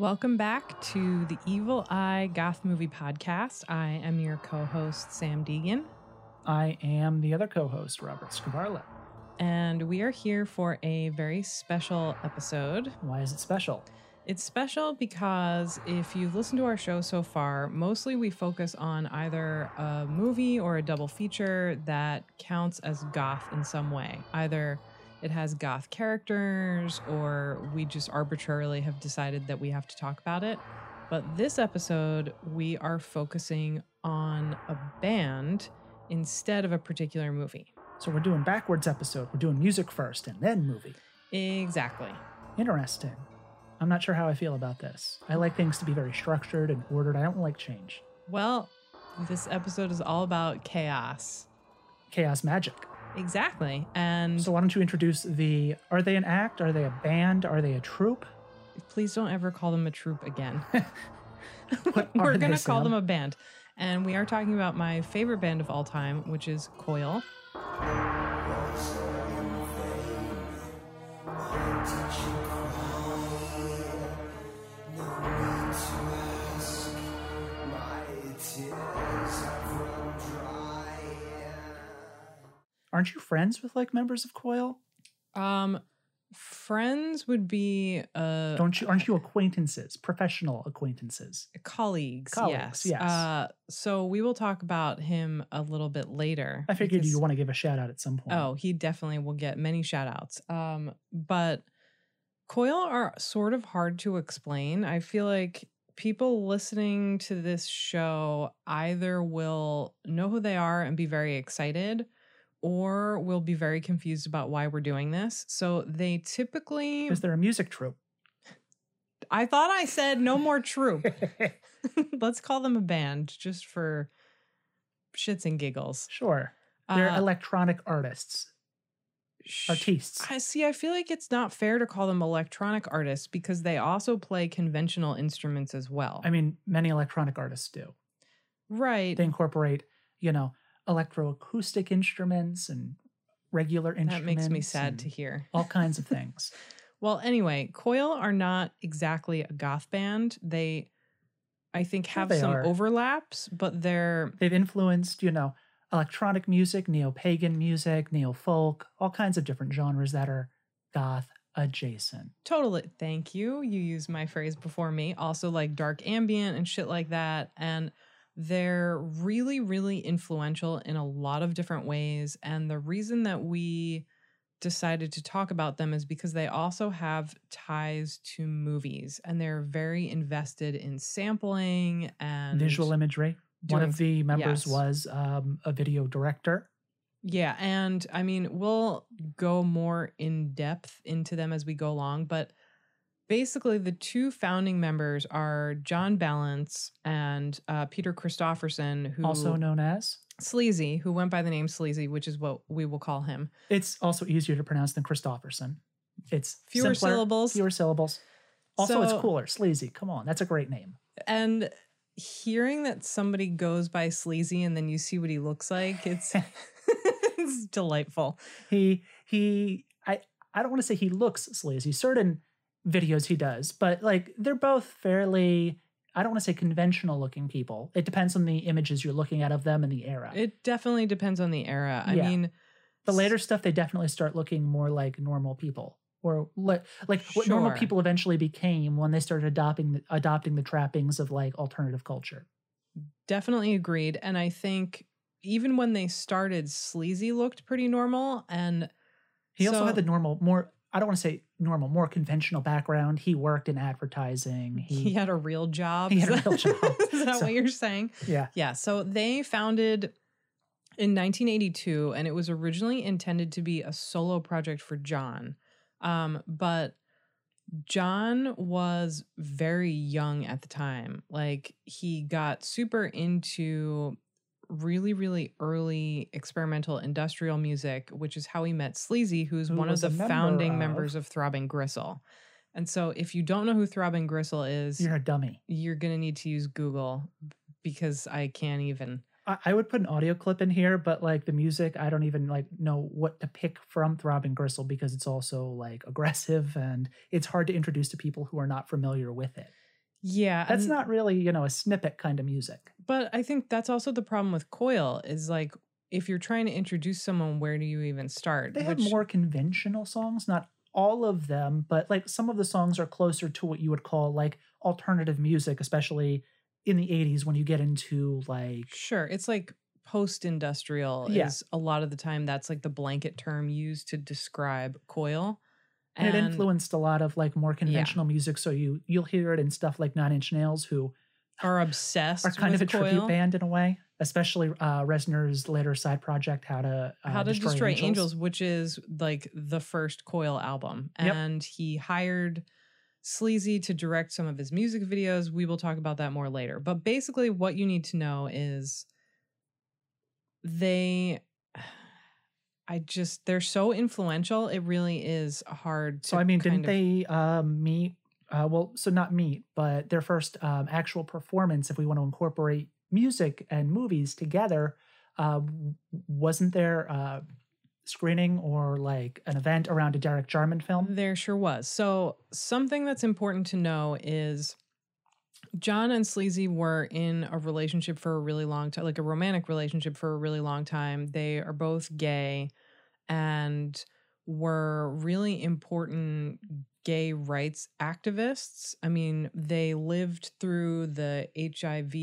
Welcome back to the Evil Eye Goth Movie Podcast. I am your co host, Samm Deegan, I am the other co-host, Robert Scavarla. and we are here for a very special episode. Why is it special? It's special because if you've listened to our show so far, mostly we focus on either a movie or a double feature that counts as goth in some way. Either it has goth characters or we just arbitrarily have decided that we have to talk about it. But this episode, we are focusing on a band instead of a particular movie. So we're doing backwards episode. We're doing music first and then movie. Exactly. Interesting. I'm not sure how I feel about this. I like things to be very structured and ordered. I don't like change. Well, this episode is all about chaos. Chaos magic. Exactly. And So why don't you introduce the are they an act? Are they a band? Are they a troupe? please don't ever call them a troupe again. We're going to call them a band. And we are talking about my favorite band of all time, which is Coil. Aren't you friends with like members of Coil? Um friends would be uh Don't you aren't you acquaintances, professional acquaintances? colleagues, Colleagues, yes. yes. Uh so we will talk about him a little bit later. I figured because- you want to give a shout out at some point. Oh, he definitely will get many shout outs. Um, but coil are sort of hard to explain. I feel like people listening to this show either will know who they are and be very excited or will be very confused about why we're doing this. So they typically Is there a music troupe? I thought I said no more troop. Let's call them a band just for shits and giggles. sure. They're Uh, electronic artists, sh- artistes. I see. I feel like it's not fair to call them electronic artists because they also play conventional instruments as well. I mean, many electronic artists do. right. They incorporate, you know, electroacoustic instruments and regular instruments. That makes me sad to hear. All kinds of things. Well, anyway, Coil are not exactly a goth band. They, I think, have they some are. overlaps, but they're They've influenced, you know, electronic music, neo pagan music, neo folk, all kinds of different genres that are goth adjacent. totally. Thank you. You used my phrase before me. Also, like dark ambient and shit like that. And they're really, really influential in a lot of different ways. And the reason that we decided to talk about them is because they also have ties to movies and they're very invested in sampling and Visual imagery. One of the members yes. was um, a video director. Yeah, and I mean, we'll go more in depth into them as we go along, but basically the two founding members are John Balance and uh, Peter Christopherson, who also known as. Sleazy, who went by the name Sleazy, which is what we will call him. It's also easier to pronounce than Christopherson. It's Fewer simpler, syllables. Fewer syllables. Also, it's cooler. Sleazy. Come on, that's a great name. And hearing that somebody goes by Sleazy and then you see what he looks like, it's it's delightful. he he I I don't want to say he looks sleazy. Certain videos he does, but like they're both fairly I don't want to say conventional looking people. It depends on the images you're looking at of them and the era. It definitely depends on the era. I Yeah. mean, the later stuff they definitely start looking more like normal people or like like what normal people eventually became when they started adopting the, adopting the trappings of like alternative culture. Definitely agreed. And I think even when they started, Sleazy looked pretty normal. And He also So- had the normal more I don't want to say normal, more conventional background. He worked in advertising. he, He, had a real job. He had a real job. Is that So- what you're saying? yeah. Yeah. So they founded in 1982, and it was originally intended to be a solo project for John. Um, but John was very young at the time. Like he got super into really, really early experimental industrial music, which is how he met Sleazy, who's Who one of the member founding of- members of Throbbing Gristle. And so if you don't know who Throbbing Gristle is, You're a dummy. you're going to need to use Google because I can't even. I, I would put an audio clip in here, but like the music, I don't even like know what to pick from Throbbing Gristle because it's also like aggressive and it's hard to introduce to people who are not familiar with it. Yeah. That's not really, you know, a snippet kind of music. But I think that's also the problem with Coil is like if you're trying to introduce someone, where do you even start? They have more conventional songs, not all of them, but like some of the songs are closer to what you would call like alternative music, especially in the 80s when you get into like Sure. It's like post industrial Yeah. is a lot of the time that's like the blanket term used to describe Coil. And, it influenced a lot of like more conventional music. So you you'll hear it in stuff like Nine Inch Nails, who are obsessed are kind of a with tribute band in a way. Especially uh, Reznor's later side project, How to uh, How to Destroy, Angels. which is like the first Coil album. Yep. And he hired Sleazy to direct some of his music videos. We will talk about that more later. But basically, what you need to know is they. I just, they're so influential. It really is hard to. So I mean, didn't of- they um, meet? Uh, well, so not meet, but their first um, actual performance, if we want to incorporate music and movies together, uh, wasn't there uh, screening or like an event around a Derek Jarman film? There sure was. So, something that's important to know is John and Sleazy were in a relationship for a really long time, like a romantic relationship for a really long time. They are both gay and were really important gay rights activists. I mean, they lived through the HIV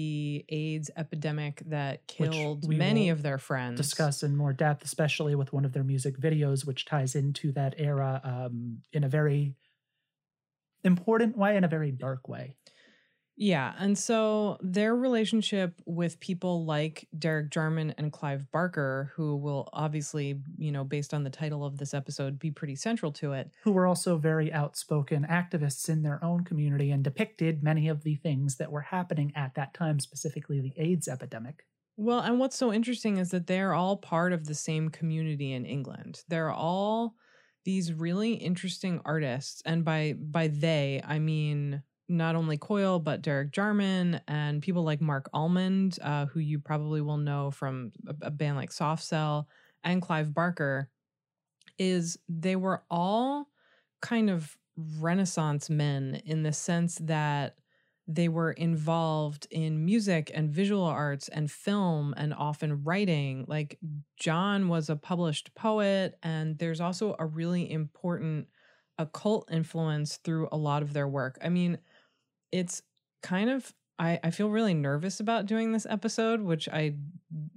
AIDS epidemic that killed many of their friends. Discuss in more depth, especially with one of their music videos, which ties into that era um, in a very important way and a very dark way. Yeah. And so their relationship with people like Derek Jarman and Clive Barker, who will obviously, you know, based on the title of this episode, be pretty central to it. who were also very outspoken activists in their own community and depicted many of the things that were happening at that time, specifically the AIDS epidemic. Well, and what's so interesting is that they're all part of the same community in England. They're all these really interesting artists. And by by they, I mean not only Coil, but Derek Jarman and people like Marc Almond, uh, who you probably will know from a, a band like Soft Cell, and Clive Barker, is they were all kind of Renaissance men in the sense that they were involved in music and visual arts and film and often writing. Like John was a published poet, and there's also a really important occult influence through a lot of their work. I mean, it's kind of I, I feel really nervous about doing this episode, which I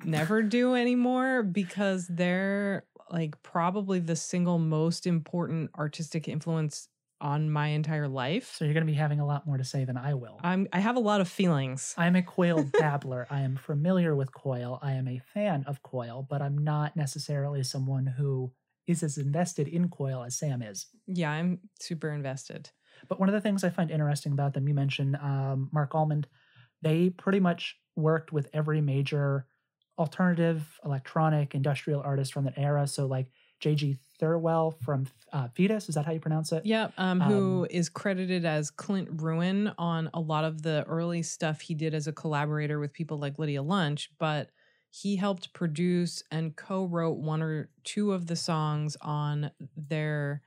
never do anymore because they're like probably the single most important artistic influence on my entire life. So you're going to be having a lot more to say than I will. I'm I have a lot of feelings. I'm a Coil dabbler. I am familiar with Coil. I am a fan of Coil, but I'm not necessarily someone who is as invested in Coil as Sam is. Yeah, I'm super invested. But one of the things I find interesting about them, you mentioned um, Marc Almond, they pretty much worked with every major alternative, electronic, industrial artist from that era. So, like J.G. Thirlwell from uh, Foetus, is that how you pronounce it? Yeah, um, who Um, is credited as Clint Ruin on a lot of the early stuff he did as a collaborator with people like Lydia Lunch, but he helped produce and co-wrote one or two of the songs on their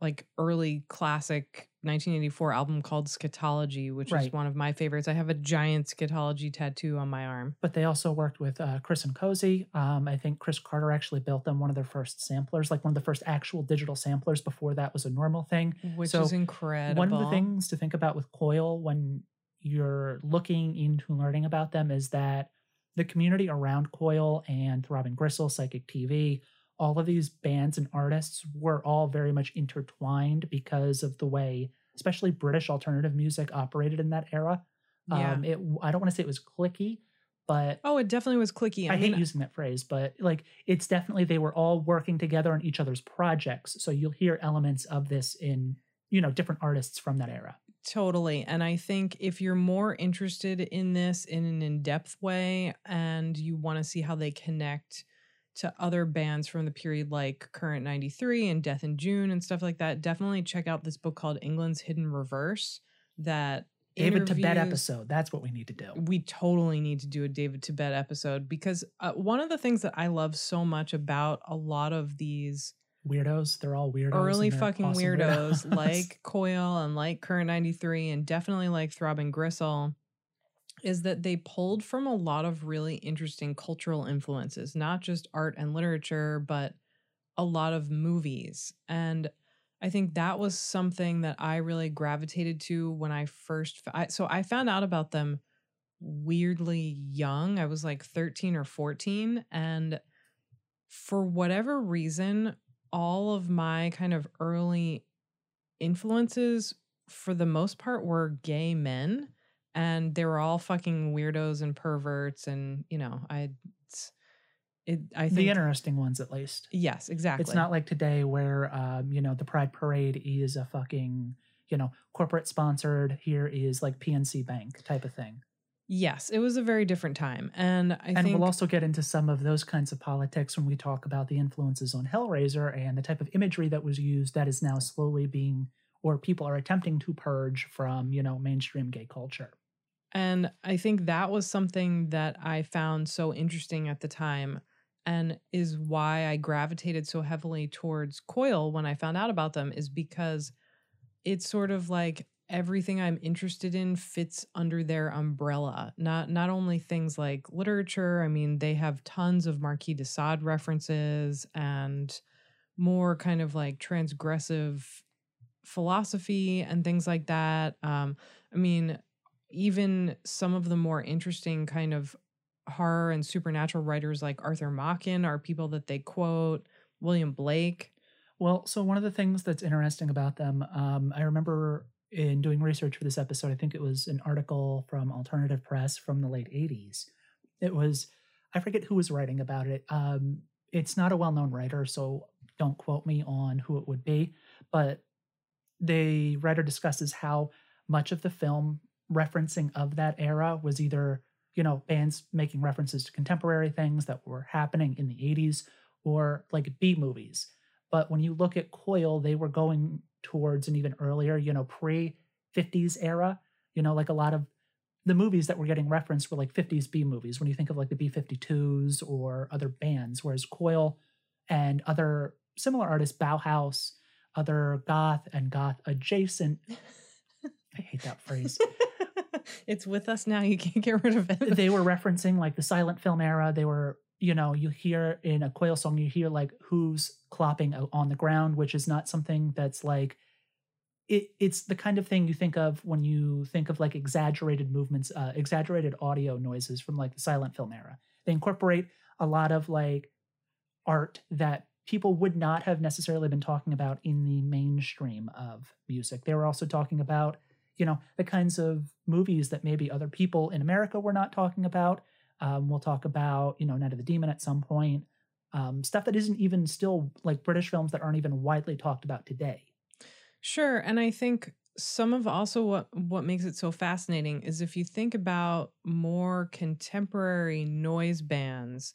like early classic 1984 album called Scatology, which is one of my favorites. I have a giant Scatology tattoo on my arm. But they also worked with uh, Chris and Cosey. Um, I think Chris Carter actually built them one of their first samplers, like one of the first actual digital samplers. Before that was a normal thing. Which So, is incredible. One of the things to think about with Coil when you're looking into learning about them is that the community around Coil and Throbbing Gristle, Psychic TV, all of these bands and artists were all very much intertwined because of the way, especially British alternative music operated in that era. Yeah. Um, it I don't want to say it was cliquey, but oh, it definitely was cliquey. I, I, mean, hate using that phrase, but like it's definitely they were all working together on each other's projects. So you'll hear elements of this in you know different artists from that era. Totally. And I think if you're more interested in this in an in depth way and you want to see how they connect to other bands from the period like Current 93 and Death in June and stuff like that, definitely check out this book called England's Hidden Reverse that David Tibet episode. That's what we need to do. we totally need to do a David Tibet episode because uh, one of the things that I love so much about a lot of these weirdos. They're all weirdos. early fucking awesome weirdos, weirdos. like Coil and like Current 93 and definitely like Throbbing Gristle is that they pulled from a lot of really interesting cultural influences, not just art and literature, but a lot of movies. And I think that was something that I really gravitated to when I first I, so I found out about them weirdly young. I was like 13 or 14 and for whatever reason all of my kind of early influences for the most part were gay men and they were all fucking weirdos and perverts and you know i it's, it i think the interesting ones, at least. yes exactly It's not like today where, um, you know, the Pride Parade is a fucking, you know, corporate sponsored. Here is like PNC Bank type of thing. yes it was a very different time and i and think we'll also get into some of those kinds of politics when we talk about the influences on Hellraiser and the type of imagery that was used that is now slowly being, or people are attempting to purge from, you know, mainstream gay culture. And I think that was something that I found so interesting at the time and is why I gravitated so heavily towards Coil when I found out about them is because it's sort of like everything I'm interested in fits under their umbrella. Not not only things like literature, I mean they have tons of Marquis de Sade references and more kind of like transgressive philosophy and things like that. Um I mean even some of the more interesting kind of horror and supernatural writers like Arthur Machen are people that they quote, William Blake. Well, so one of the things that's interesting about them, um, I remember in doing research for this episode, I think it was an article from Alternative Press from the late 80s. It was, I forget who was writing about it. Um, it's not a well known writer, so don't quote me on who it would be, but the writer discusses how much of the film referencing of that era was either, you know, bands making references to contemporary things that were happening in the 80s or like B movies. But when you look at Coil, they were going towards an even earlier, you know, pre 50s era. You know, like a lot of the movies that were getting referenced were like 50s B movies when you think of like the B 52s or other bands, whereas Coil and other similar artists, Bauhaus, other goth and goth adjacent. I hate that phrase. it's with us now. You can't get rid of it. they were referencing like the silent film era. They were, you know, you hear in a Coil song, you hear like who's clopping on the ground, which is not something that's like it, it's the kind of thing you think of when you think of like exaggerated movements, uh, exaggerated audio noises from like the silent film era. They incorporate a lot of like art that people would not have necessarily been talking about in the mainstream of music. They were also talking about, you know, the kinds of movies that maybe other people in America were not talking about. Um, we'll talk about, you know, Night of the Demon at some point. Um, stuff that isn't even still like British films that aren't even widely talked about today. Sure, and I think some of also what what makes it so fascinating is if you think about more contemporary noise bands,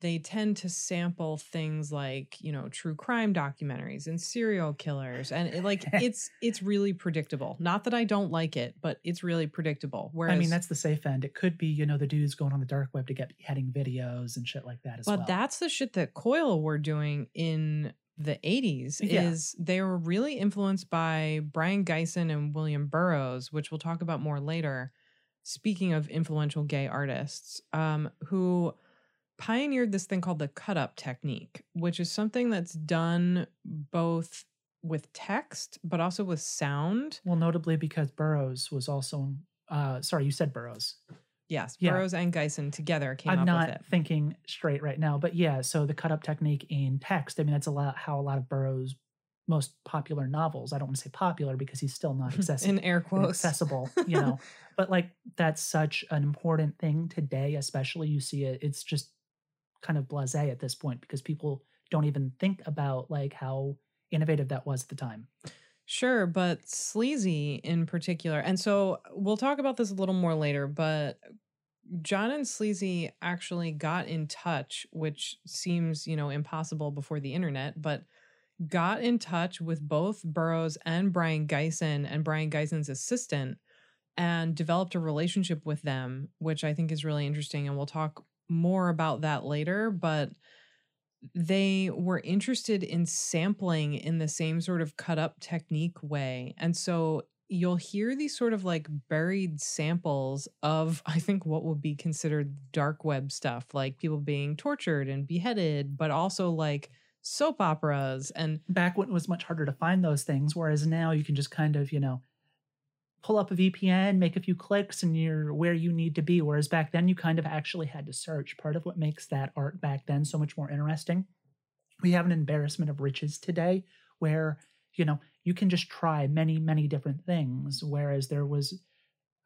they tend to sample things like you know true crime documentaries and serial killers, and it, like it's it's really predictable. Not that I don't like it, but it's really predictable. Whereas I mean, that's the safe end. It could be, you know, the dudes going on the dark web to get beheading videos and shit like that as but well. that's the shit that Coil were doing in the 80s Yeah. is they were really influenced by Brion Gysin and William Burroughs, which we'll talk about more later. Speaking of influential gay artists, um, who pioneered this thing called the cut up technique, which is something that's done both with text but also with sound. well, notably because Burroughs was also, uh, sorry, you said Burroughs. Yes, Yeah. Burroughs and Gysin together came I'm up not with it. thinking straight right now, but yeah. So the cut up technique in text. I mean, that's a lot how a lot of Burroughs' most popular novels. I don't want to say popular because he's still not accessible. In air quotes. accessible, you know. but like that's such an important thing today, especially you see it. It's just kind of blasé at this point because people don't even think about like how innovative that was at the time. Sure, but sleazy in particular. And so we'll talk about this a little more later, but John and Sleazy actually got in touch, which seems, you know, impossible before the internet, but got in touch with both Burroughs and Brion Gysin and Brion Gysin's assistant and developed a relationship with them, which I think is really interesting. And we'll talk more about that later. But they were interested in sampling in the same sort of cut up technique way. And so you'll hear these sort of like buried samples of, I think, what would be considered dark web stuff, like people being tortured and beheaded, but also like soap operas and back when it was much harder to find those things whereas now you can just kind of you know pull up a vpn make a few clicks and you're where you need to be whereas back then you kind of actually had to search. Part of what makes that art back then so much more interesting. We have an embarrassment of riches today where you know you can just try many many different things whereas there was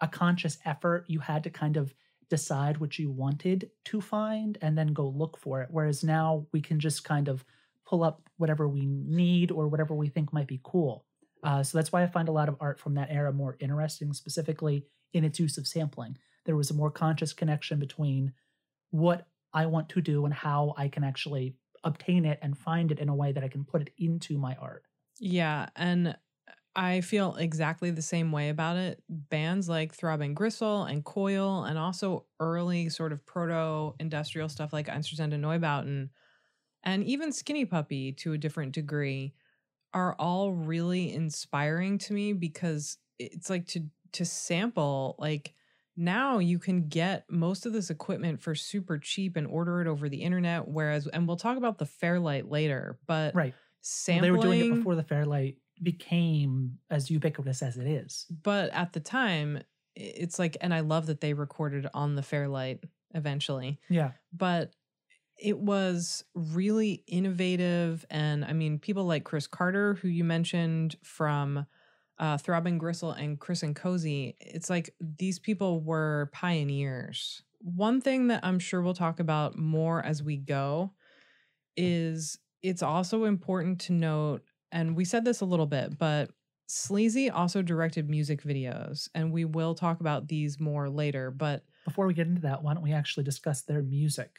a conscious effort. You had to kind of decide what you wanted to find and then go look for it. Whereas now we can just kind of pull up whatever we need or whatever we think might be cool. Uh, so that's why I find a lot of art from that era more interesting, specifically in its use of sampling. There was a more conscious connection between what I want to do and how I can actually obtain it and find it in a way that I can put it into my art. Yeah. And I feel exactly the same way about it. Bands like Throbbing Gristle and Coil, and also early sort of proto industrial stuff like Einstürzende Neubauten and even Skinny Puppy to a different degree are all really inspiring to me because it's like to to sample like now you can get most of this equipment for super cheap and order it over the internet whereas and we'll talk about the Fairlight later but right. Sampling well, they were doing it before the Fairlight became as ubiquitous as it is. But at the time it's like and I love that they recorded on the Fairlight eventually. Yeah. But it was really innovative. And I mean, people like Chris Carter, who you mentioned from uh, Throbbing Gristle and Chris and Cosey, it's like these people were pioneers. One thing that I'm sure we'll talk about more as we go is it's also important to note, and we said this a little bit, but Sleazy also directed music videos, and we will talk about these more later. But before we get into that, why don't we actually discuss their music?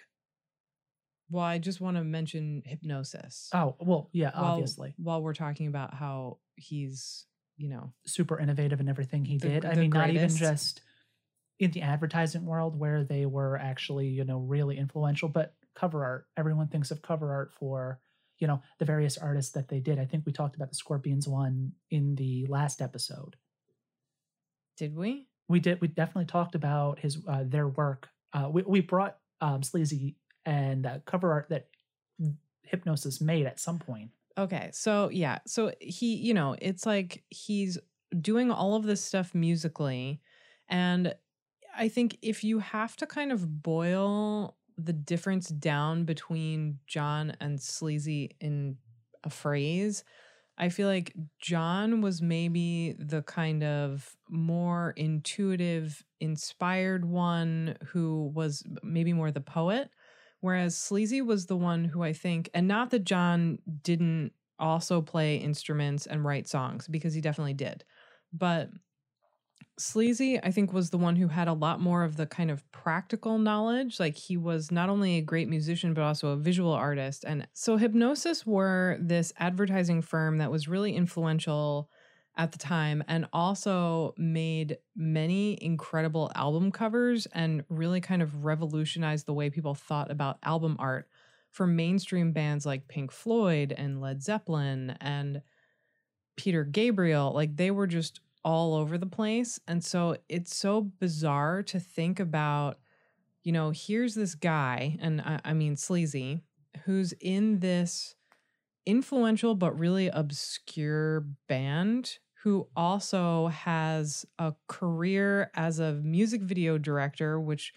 Well, I just want to mention Hipgnosis. Oh, well, yeah, while, obviously. While we're talking about how he's, you know, super innovative in everything he the, did. The I mean, greatest. not even just in the advertising world where they were actually, you know, really influential, but cover art. Everyone thinks of cover art for, you know, the various artists that they did. I think we talked about the Scorpions one in the last episode. Did we? We did. We definitely talked about his uh, their work. Uh, we we brought um, Sleazy and cover art that Hipgnosis made at some point. Okay. So, yeah. So he, you know, it's like he's doing all of this stuff musically. And I think if you have to kind of boil the difference down between John and Sleazy in a phrase, I feel like John was maybe the kind of more intuitive, inspired one who was maybe more the poet, Whereas Sleazy was the one who I think, and not that John didn't also play instruments and write songs, because he definitely did. But Sleazy, I think, was the one who had a lot more of the kind of practical knowledge. Like he was not only a great musician, but also a visual artist. And so Hipgnosis were this advertising firm that was really influential at the time and also made many incredible album covers and really kind of revolutionized the way people thought about album art for mainstream bands like Pink Floyd and Led Zeppelin and Peter Gabriel. Like they were just all over the place. And so it's so bizarre to think about, you know, here's this guy, and I, I mean, Sleazy, who's in this influential but really obscure band who also has a career as a music video director, which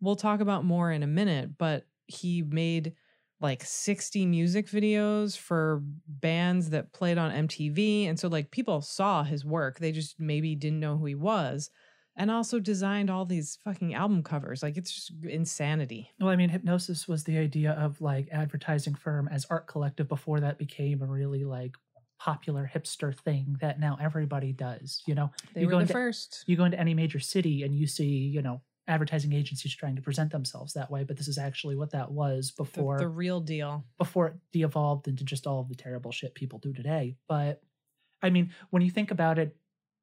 we'll talk about more in a minute, but he made like 60 music videos for bands that played on MTV. And so, like, people saw his work, they just maybe didn't know who he was. And also designed all these fucking album covers. Like, it's just insanity. Well, I mean, Hipgnosis was the idea of like advertising firm as art collective before that became a really like popular hipster thing that now everybody does. You know, they you were go the into, first. You go into any major city and you see, you know, advertising agencies trying to present themselves that way, but this is actually what that was before the, the real deal. Before it de-evolved into just all of the terrible shit people do today. But I mean, when you think about it,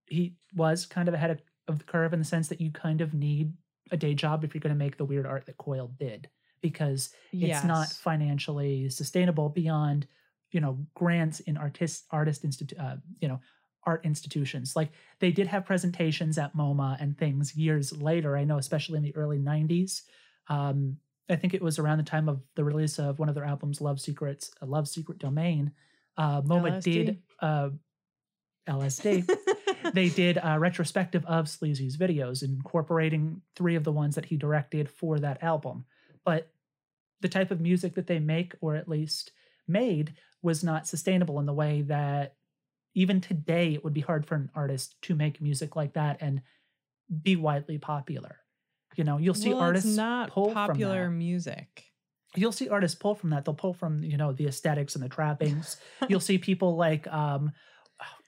he was kind of ahead of, of the curve in the sense that you kind of need a day job if you're going to make the weird art that Coil did. because it's not financially sustainable beyond you know grants in artist artist institute uh, you know art institutions like they did have presentations at moma and things years later i know especially in the early 90s um, i think it was around the time of the release of one of their albums love secrets uh, love secret domain uh, moma LSD? did uh, lsd they did a retrospective of Sleazy's videos, incorporating three of the ones that he directed for that album. But the type of music that they make, or at least made, was not sustainable in the way that even today it would be hard for an artist to make music like that and be widely popular. You know, you'll see well, artists it's not pull popular from music. You'll see artists pull from that. They'll pull from you know the aesthetics and the trappings. You'll see people like um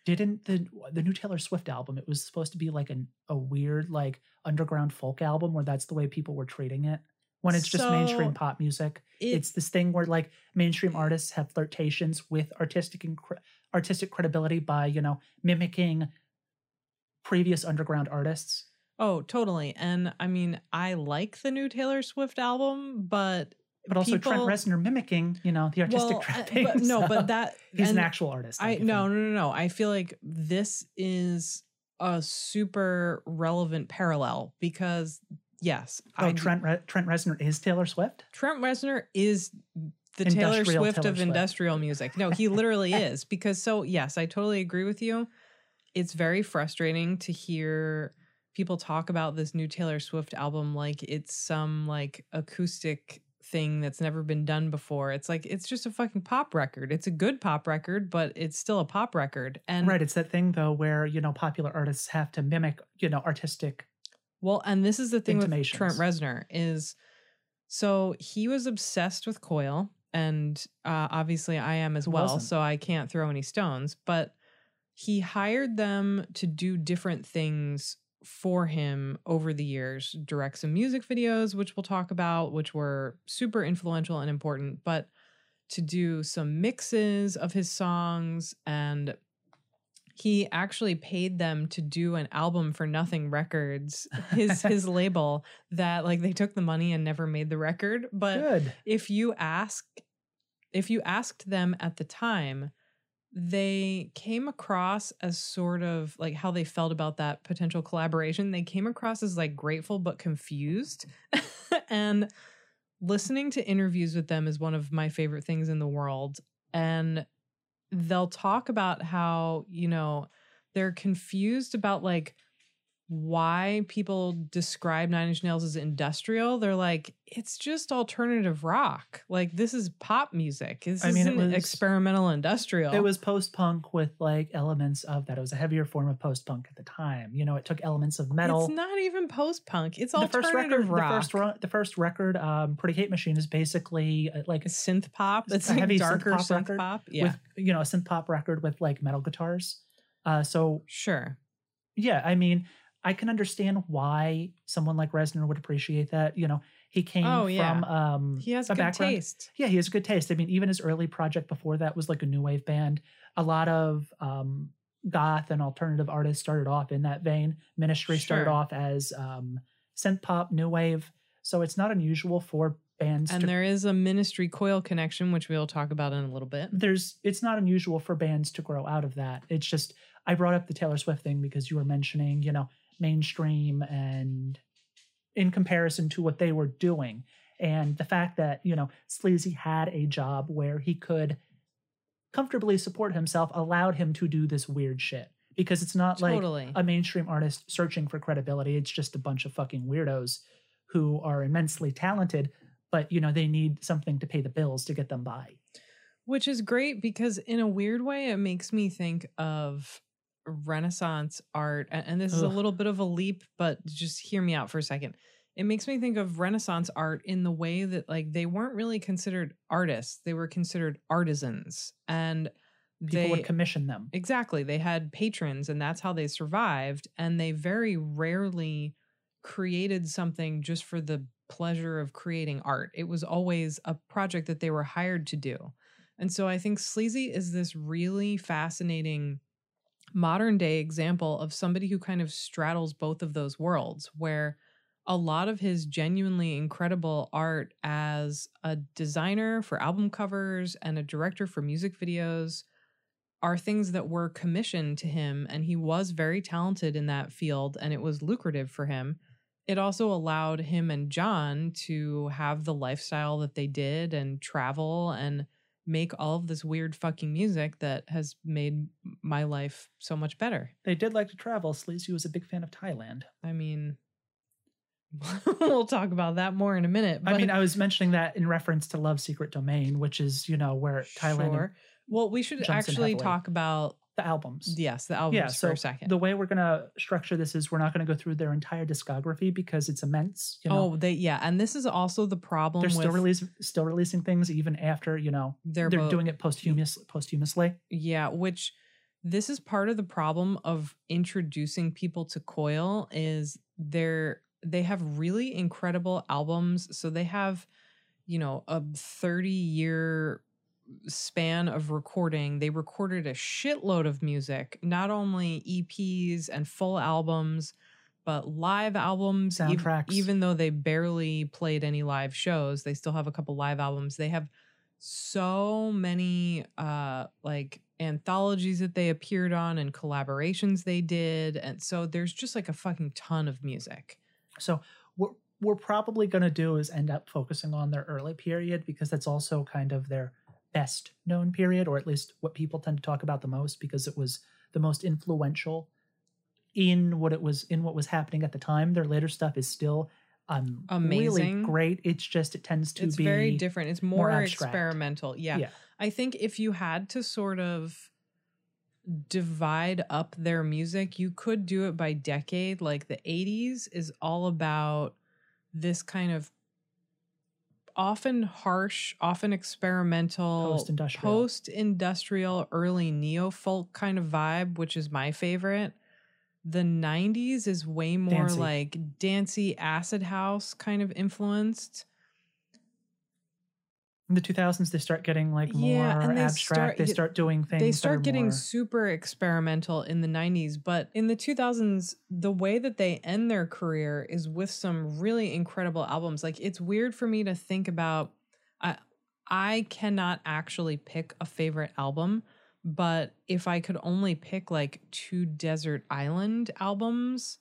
didn't the the new Taylor Swift album it was supposed to be like an, a weird like underground folk album where that's the way people were treating it when it's just mainstream pop music It- it's this thing where like mainstream artists have flirtations with artistic and artistic credibility by you know mimicking previous underground artists oh, totally. And I mean, I like the new Taylor Swift album, but but also Trent people- Reznor mimicking you know the artistic well, uh, but no, but that he's an actual artist I no no no no. I feel like this is a super relevant parallel because yes, oh I Trent Re- Trent Reznor is Taylor Swift Trent Reznor is the Taylor Swift Taylor of Swift. industrial music. No, he literally is because so yes, I totally agree with you. It's very frustrating to hear people talk about this new Taylor Swift album like it's some like acoustic thing that's never been done before. It's like it's just a fucking pop record. It's a good pop record, but it's still a pop record. And right it's that thing though where you know popular artists have to mimic you know artistic Well, and this is the thing with Trent. Reznor is so he was obsessed with Coil, and uh, obviously I am as well, so I can't throw any stones. But he hired them to do different things for him over the years, direct some music videos, which we'll talk about, which were super influential and important, but to do some mixes of his songs and he actually paid them to do an album for nothing records his his label that like they took the money and never made the record but good. if you ask if you asked them at the time they came across as sort of like how they felt about that potential collaboration. They came across as like grateful but confused. And listening to interviews with them is one of my favorite things in the world. And they'll talk about how you know they're confused about like why people describe Nine Inch Nails as industrial. They're like, it's just alternative rock. Like this is pop music. This I mean, it isn't was- experimental industrial. it was post punk with like elements of that it was a heavier form of post punk at the time you know it took elements of metal It's not even post punk. It's the first alternative record rock. the first ro- the first record um pretty hate machine is basically uh, like synth pop. It's a like heavy synth pop synth pop. Yeah, with you know a synth pop record with like metal guitars uh so sure. yeah i mean i can understand why someone like reznor would appreciate that you know he came Oh, yeah. from um He has a good background taste. yeah he has a good taste i mean even his early project before that was like a new wave band a lot of um goth and alternative artists started off in that vein ministry started off as um synth pop new wave so it's not unusual for bands And to there is a ministry coil connection, which we'll talk about in a little bit. there's it's not unusual for bands to grow out of that. It's just I brought up the Taylor Swift thing because you were mentioning, you know, mainstream and in comparison to what they were doing. And the fact that, you know, Sleazy had a job where he could comfortably support himself allowed him to do this weird shit. Because it's not like a mainstream artist searching for credibility. It's just a bunch of fucking weirdos who are immensely talented, but you know, they need something to pay the bills to get them by. Which is great because, in a weird way, it makes me think of Renaissance art. And this is a little bit of a leap, but just hear me out for a second. It makes me think of Renaissance art in the way that, like, they weren't really considered artists, they were considered artisans. And People they would commission them. Exactly. They had patrons and that's how they survived. And they very rarely created something just for the pleasure of creating art. It was always a project that they were hired to do. And so I think Sleazy is this really fascinating modern day example of somebody who kind of straddles both of those worlds, where a lot of his genuinely incredible art as a designer for album covers and a director for music videos are things that were commissioned to him and he was very talented in that field and it was lucrative for him. It also allowed him and john to have the lifestyle that they did and travel and make all of this weird fucking music that has made my life so much better They did like to travel. Sleazy was a big fan of Thailand. i mean we'll talk about that more in a minute I mean, I was mentioning that in reference to Love Secret Domain, which is, you know, where Thailand and Sure. Well, we should actually talk about the albums. yes, the albums yeah, for so a second. the way we're gonna structure this is we're not gonna go through their entire discography because it's immense. You know, oh, they yeah, and this is also the problem they're with still release, still releasing things even after you know they're, they're, both, doing it posthumous posthumously. yeah, which this is part of the problem of introducing people to Coil is they're they have really incredible albums. So they have, you know, a 30 year span of recording. They recorded a shitload of music, not only EPs and full albums, but live albums. Soundtracks. even though they barely played any live shows, they still have a couple live albums. They have so many uh like anthologies that they appeared on and collaborations they did and so there's just like a fucking ton of music So what we're probably gonna do is end up focusing on their early period because that's also kind of their best known period, or at least what people tend to talk about the most because it was the most influential in what it was in what was happening at the time. Their later stuff is still um really Amazing. great. It's just it tends to it's be very different it's more more, experimental yeah. Yeah. i think if you had to sort of divide up their music you could do it by decade like the 80s is all about this kind of often harsh often experimental Post-industrial. post-industrial early neo-folk kind of vibe which is my favorite the 90s is way more Dancey. like dancey acid house kind of influenced In the 2000s, they start getting like Yeah, more and they abstract. start- they start doing things. they that are start getting more- super experimental in the 90s but in the 2000s the way that they end their career is with some really incredible albums like it's weird for me to think about i i cannot actually pick a favorite album but if i could only pick like two desert island albums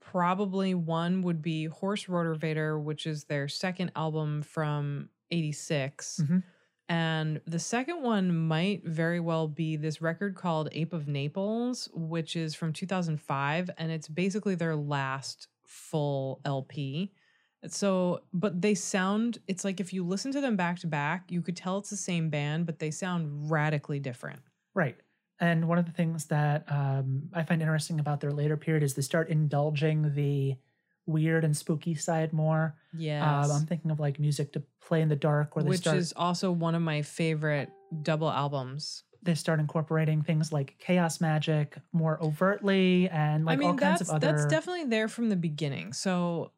probably one would be horse rotorvator which is their second album from 86 Mhm. and the second one might very well be this record called Ape of Naples, which is from 2005. And it's basically their last full LP. So, but they sound, it's like if you listen to them back to back, you could tell it's the same band, but they sound radically different. Right. And one of the things that um, I find interesting about their later period is they start indulging the weird and spooky side more. Yeah, Um, I'm thinking of like Musick to Play in the Dark, where they which start is also one of my favorite double albums. they start incorporating things like chaos magic more overtly, and like I mean, all kinds that's of other. that's definitely there from the beginning. So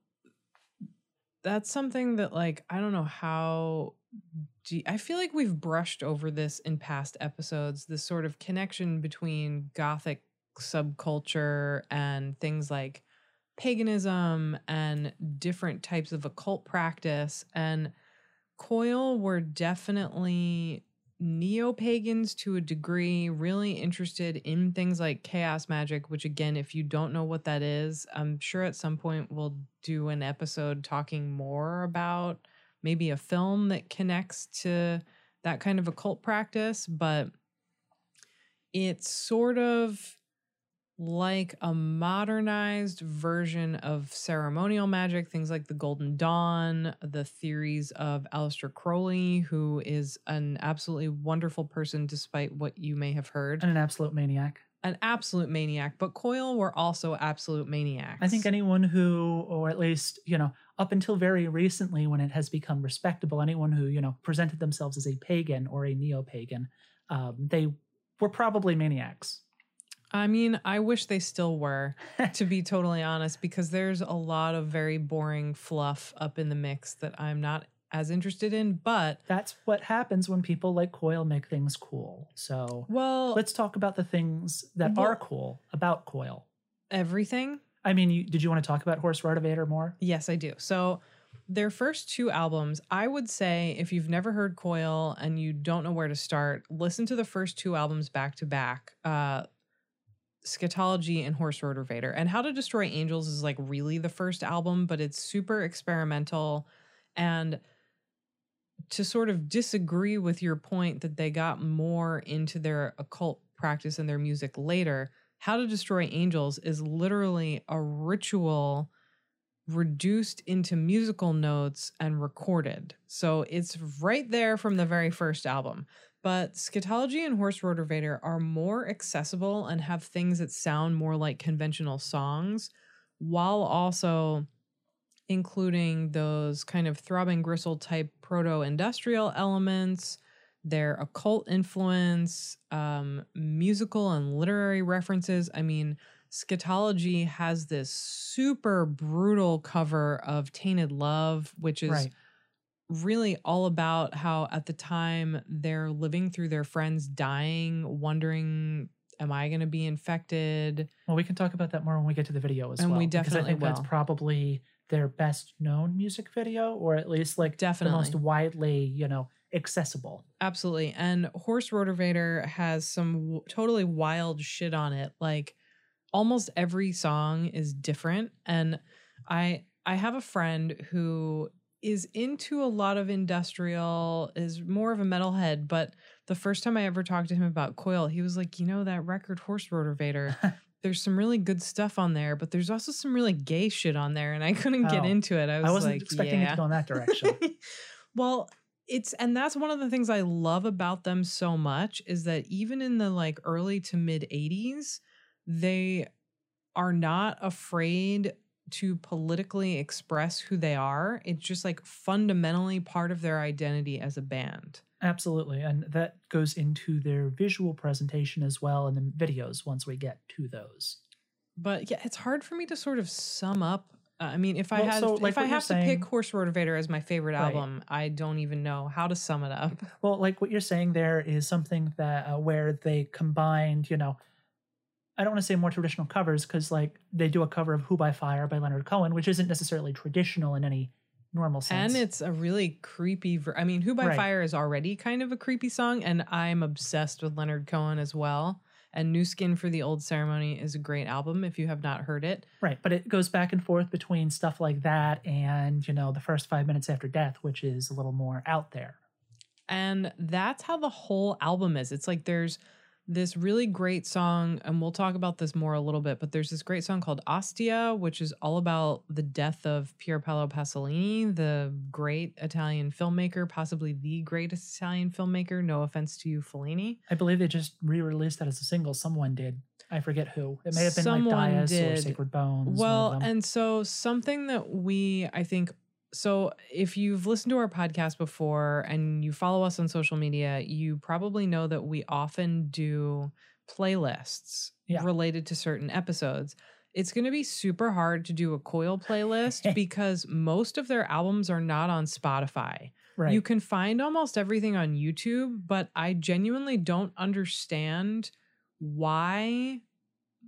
that's something that, like, I don't know how. Do I feel like we've brushed over this in past episodes. This sort of connection between gothic subculture and things like paganism and different types of occult practice. And Coil were definitely neo pagans to a degree, really interested in things like chaos magic, which, again, if you don't know what that is, I'm sure at some point we'll do an episode talking more about maybe a film that connects to that kind of occult practice. But it's sort of like a modernized version of ceremonial magic, things like the Golden Dawn, the theories of Aleister Crowley, who is an absolutely wonderful person despite what you may have heard. and an absolute maniac. An absolute maniac, but Coil were also absolute maniacs. I think anyone who, or at least, you know, up until very recently when it has become respectable, anyone who, you know, presented themselves as a pagan or a neo pagan, um, they were probably maniacs. I mean, I wish they still were, to be totally honest, because there's a lot of very boring fluff up in the mix that I'm not as interested in. But, That's what happens when people like Coil make things cool. So well, let's talk about the things that Well- are cool about Coil. everything. I mean, you, did you want to talk about Horse Rotorvator more? Yes, I do. So their first two albums, I would say if you've never heard Coil and you don't know where to start, listen to the first two albums back to back. Uh Scatology and Horse Rotorvator. And How to Destroy Angels is like really the first album, but it's super experimental. And to sort of disagree with your point that they got more into their occult practice and their music later, How to Destroy Angels is literally a ritual reduced into musical notes and recorded. So it's right there from the very first album. But Scatology and Horse Rotorvator are more accessible and have things that sound more like conventional songs while also including those kind of throbbing gristle type proto industrial elements, their occult influence, um, musical and literary references. I mean, Scatology has this super brutal cover of Tainted Love, which is Right. Really all about how at the time they're living through their friends dying, wondering, am I going to be infected? Well, we can talk about that more when we get to the video as And well. we because I definitely think that's probably their best known music video, or at least like the most widely, you know, accessible. Absolutely. And Horse Rotorvator has some w- totally wild shit on it. Like almost every song is different and I I have a friend who is into a lot of industrial is more of a metalhead but the first time I ever talked to him about coil he was like you know that record horse rotorvator there's some really good stuff on there but there's also some really gay shit on there and I couldn't get Oh, into it I was like, I wasn't like expecting it to go in that direction. well, it's and that's one of the things I love about them so much is that even in the like early to mid 80s, they are not afraid to politically express who they are. It's just like fundamentally part of their identity as a band. Absolutely. And that goes into their visual presentation as well in the videos once we get to those. But yeah, it's hard for me to sort of sum up. Uh, I mean, if I Well, had, so, like if I have to pick Horse Rotorvator as my favorite Right. album, I don't even know how to sum it up. Well, like what you're saying there is something that uh, where they combined, you know, I don't want to say more traditional covers because like they do a cover of "Who by Fire" by Leonard Cohen, which isn't necessarily traditional in any normal sense. And it's a really creepy. Ver- I mean, Who by Right. Fire is already kind of a creepy song, and I'm obsessed with Leonard Cohen as well. And New Skin for the Old Ceremony is a great album if you have not heard it. right, but it goes back and forth between stuff like that and you know the first five minutes after death, which is a little more out there. And that's how the whole album is. It's like there's this really great song, and we'll talk about this more a little bit, but there's this great song called Ostia, which is all about the death of Pier Paolo Pasolini, the great Italian filmmaker, possibly the greatest Italian filmmaker. No offense to you, Fellini. I believe they just re-released that as a single. Someone did. I forget who. It may have been Someone like Dais or. Sacred Bones. Well, and so something that we, I think, so if you've listened to our podcast before and you follow us on social media, you probably know that we often do playlists Yeah. related to certain episodes. It's going to be super hard to do a coil playlist because most of their albums are not on Spotify. right. You can find almost everything on YouTube, but I genuinely don't understand why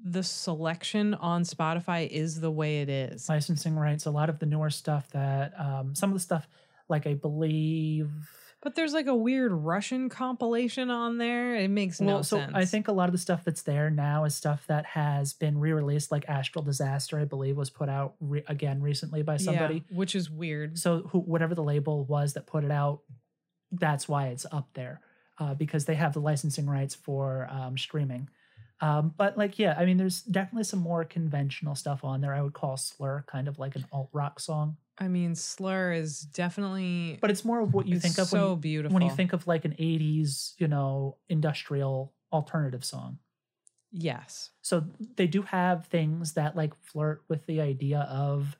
the selection on Spotify is the way it is. licensing rights. A lot of the newer stuff that um, some of the stuff, like I believe. But there's like a weird Russian compilation on there. It makes no well, so sense. I think a lot of the stuff that's there now is stuff that has been re-released, like Astral Disaster, I believe, was put out re- again recently by somebody. yeah, which is weird. So who, whatever the label was that put it out, that's why it's up there uh, because they have the licensing rights for um, streaming. Um, but like, yeah, I mean, there's definitely some more conventional stuff on there. I would call Slur kind of like an alt rock song, I mean, Slur is definitely but it's more of what you think of so when you, beautiful. when you think of like an 80s, you know, industrial alternative song. yes, So they do have things that like flirt with the idea of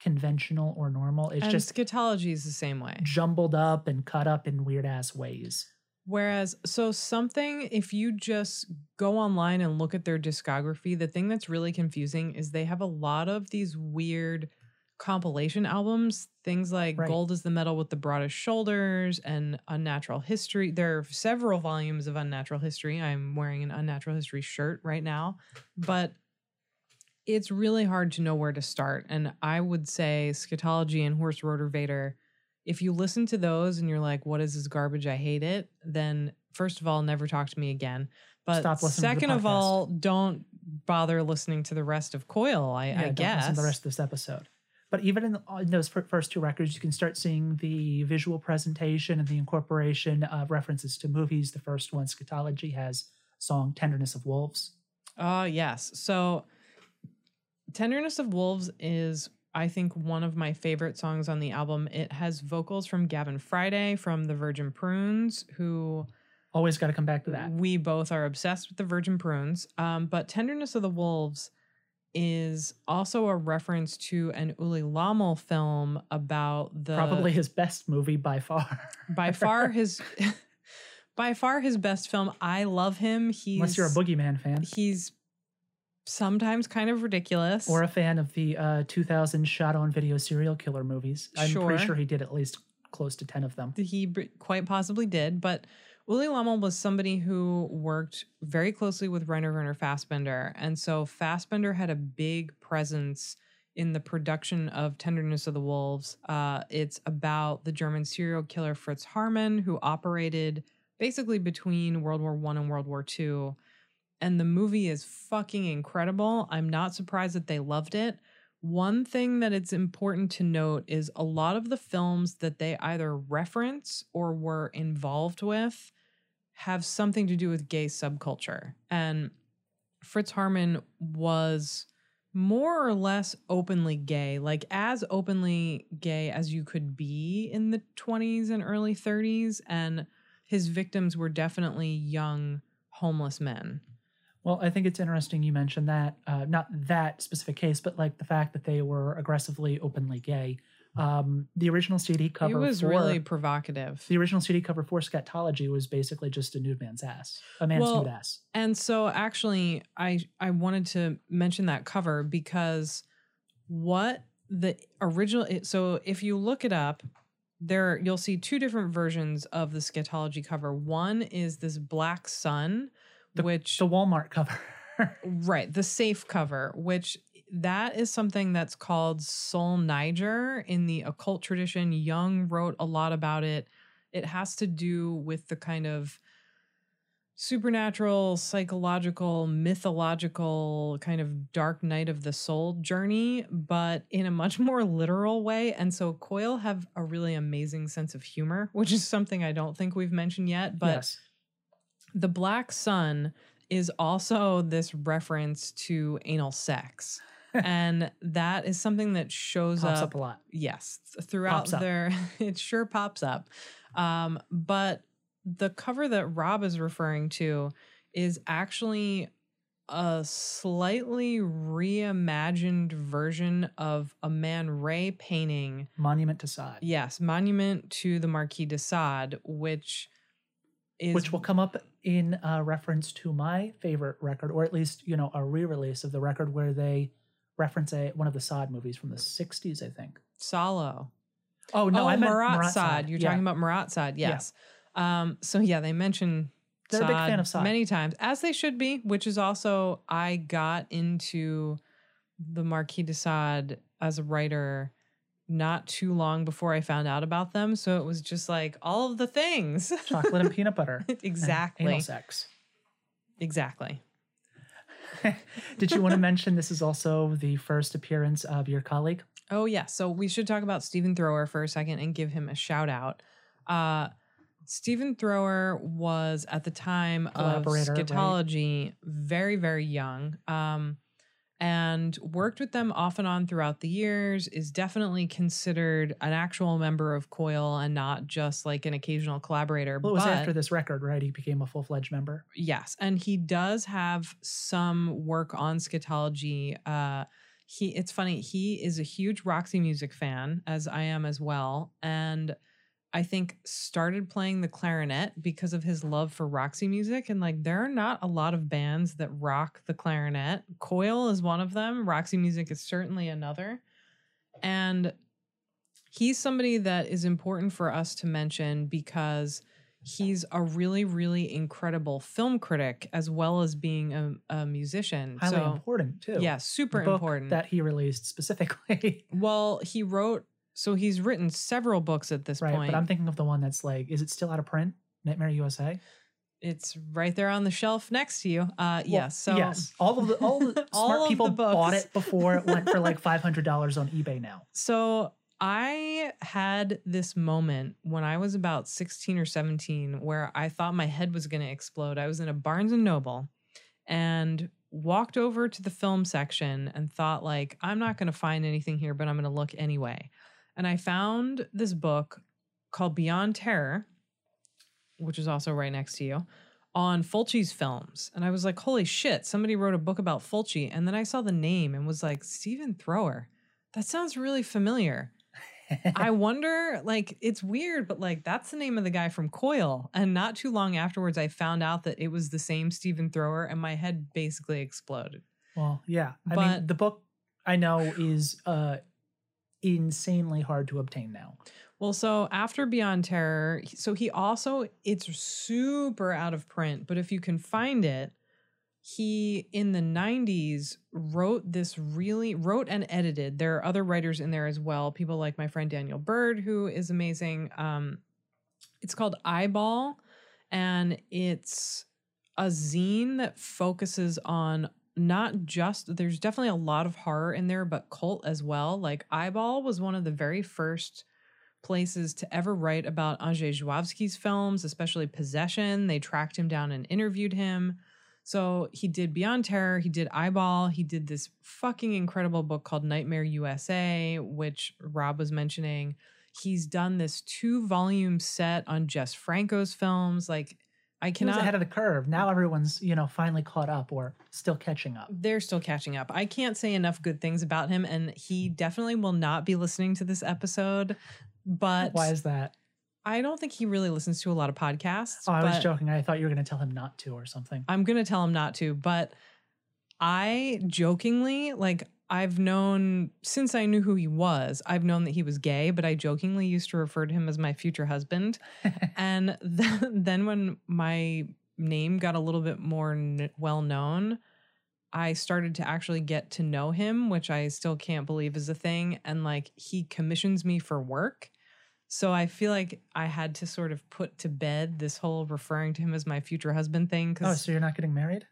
conventional or normal. It's and just scatology is the same way. jumbled up and cut up in weird ass ways. Whereas, so something, if you just go online and look at their discography, the thing that's really confusing is they have a lot of these weird compilation albums, things like Right. Gold is the Metal with the Broadest Shoulders and Unnatural History. There are several volumes of Unnatural History. I'm wearing an Unnatural History shirt right now. But it's really hard to know where to start. And I would say Scatology and Horse Rotorvator, if you listen to those and you're like, what is this garbage? I hate it. Then, first of all, never talk to me again. But Stop listening to the second of all, don't bother listening to the rest of Coil, I, Yeah, I guess. listen to the rest of this episode. But even in, uh, in those first two records, you can start seeing the visual presentation and the incorporation of references to movies. The first one, Scatology, has song "Tenderness of Wolves." Oh, yes. So, Tenderness of Wolves is, I think, one of my favorite songs on the album. It has vocals from Gavin Friday from the Virgin Prunes, who Always got to come back to that. we both are obsessed with the Virgin Prunes. Um, but Tenderness of the Wolves is also a reference to an Uli Lommel film about the Probably his best movie by far. by far his by far his best film. I love him. He's Unless you're a Boogeyman fan he's sometimes kind of ridiculous. or a fan of the uh, 2000 shot on video serial killer movies. I'm Sure. pretty sure he did at least close to 10 of them. he b- quite possibly did, but Uli Lommel was somebody who worked very closely with Rainer Werner Fassbinder, and so Fassbinder had a big presence in the production of Tenderness of the Wolves. Uh, it's about the German serial killer Fritz Haarmann, who operated basically between World War One and World War Two. And the movie is fucking incredible. I'm not surprised that they loved it. One thing that it's important to note is a lot of the films that they either reference or were involved with have something to do with gay subculture. And Fritz Haarmann was more or less openly gay, like as openly gay as you could be in the 20s and early 30s. And his victims were definitely young homeless men. Well, I think it's interesting you mentioned that. Uh, not that specific case, but like the fact that they were aggressively openly gay. Um, the original CD cover It was for, really provocative. the original CD cover for Scatology was basically just a nude man's ass, a man's Well, nude ass. And so actually I I wanted to mention that cover because what the original so if you look it up there you'll see two different versions of the scatology cover. One is this black sun which The Walmart cover. right, the safe cover which that is something that's called Sol Niger in the occult tradition. Jung wrote a lot about it. It has to do with the kind of supernatural, psychological, mythological kind of dark night of the soul journey, but in a much more literal way. And so Coil have a really amazing sense of humor, which is something I don't think we've mentioned yet. But yes. The black sun is also this reference to anal sex. and that is something that shows Pops up, up a lot. yes throughout their it sure pops up um but the cover that rob is referring to is actually a slightly reimagined version of a man ray painting Monument to Sod, yes monument to the marquis de sade which is which will come up in uh, reference to my favorite record, or at least you know a re-release of the record where they reference a one of the Sod movies from the '60s, I think. solo Oh no, oh, I meant Marat. You're Yeah. talking about Marat Yeah. yes. Um, so yeah, they mention They're a big fan of many times, as they should be. Which is also I got into the Marquis de Sade as a writer not too long before I found out about them. So it was just like all of the things. chocolate and peanut butter. exactly. Anal sex. Exactly. Did you want to mention this is also the first appearance of your colleague? Oh yeah, so we should talk about Stephen Thrower for a second and give him a shout out. Uh Stephen Thrower was at the time of Collaborator, right? Scatology very very young. Um and worked with them off and on throughout the years is definitely considered an actual member of Coil and not just like an occasional collaborator Well, it was but after this record, right? He became a full fledged member. yes and he does have some work on scatology uh he it's funny he is a huge roxy music fan as i am as well and i think started playing the clarinet because of his love for roxy music and like there are not a lot of bands that rock the clarinet coil is one of them roxy music is certainly another and he's somebody that is important for us to mention because he's a really, really incredible film critic as well as being a, a musician. Highly so, important too. yeah, super important. that he released specifically. well, he wrote, so he's written several books at this right. point. But I'm thinking of the one that's like, is it still out of print? Nightmare USA. it's right there on the shelf next to you. Uh, Well, yes. So yes, all of the all the All smart people the books. bought it before it went for like five hundred dollars on eBay now. So I had this moment when I was about 16 or 17 where I thought my head was going to explode. I was in a Barnes and Noble and walked over to the film section and thought like I'm not going to find anything here but I'm going to look anyway. And I found this book called Beyond Terror which is also right next to you on Fulci's films. And I was like, "Holy shit, somebody wrote a book about Fulci." And then I saw the name and was like, "Stephen Thrower." That sounds really familiar. I wonder, like, it's weird, but like, that's the name of the guy from Coil. And not too long afterwards, I found out that it was the same Stephen Thrower, and my head basically exploded. well, yeah. I But- mean, the book I know is uh insanely hard to obtain now. Well, so after Beyond Terror, so he also, it's super out of print, but if you can find it, he in the 90s wrote this really wrote and edited there are other writers in there as well people like my friend daniel bird who is amazing um it's called eyeball and it's a zine that focuses on not just there's definitely a lot of horror in there but cult as well like eyeball was one of the very first places to ever write about Andrzej Żuławski's films especially possession they tracked him down and interviewed him so he did Beyond Terror, he did Eyeball, he did this fucking incredible book called Nightmare USA, which Rob was mentioning. He's done this two volume set on Jess Franco's films. Like, I He was cannot. ahead of the curve. Now everyone's you know finally caught up or still catching up. they're still catching up. I can't say enough good things about him, and he definitely will not be listening to this episode. But Why is that? I don't think he really listens to a lot of podcasts. Oh, I was joking. I thought you were going to tell him not to or something. I'm gonna tell him not to, but I jokingly like I've known since I knew who he was, I've known that he was gay, but I jokingly used to refer to him as my future husband. and then, then when my name got a little bit more n- well known, I started to actually get to know him, which I still can't believe is a thing. And like he commissions me for work. So I feel like I had to sort of put to bed this whole referring to him as my future husband thing. oh, so you're not getting married?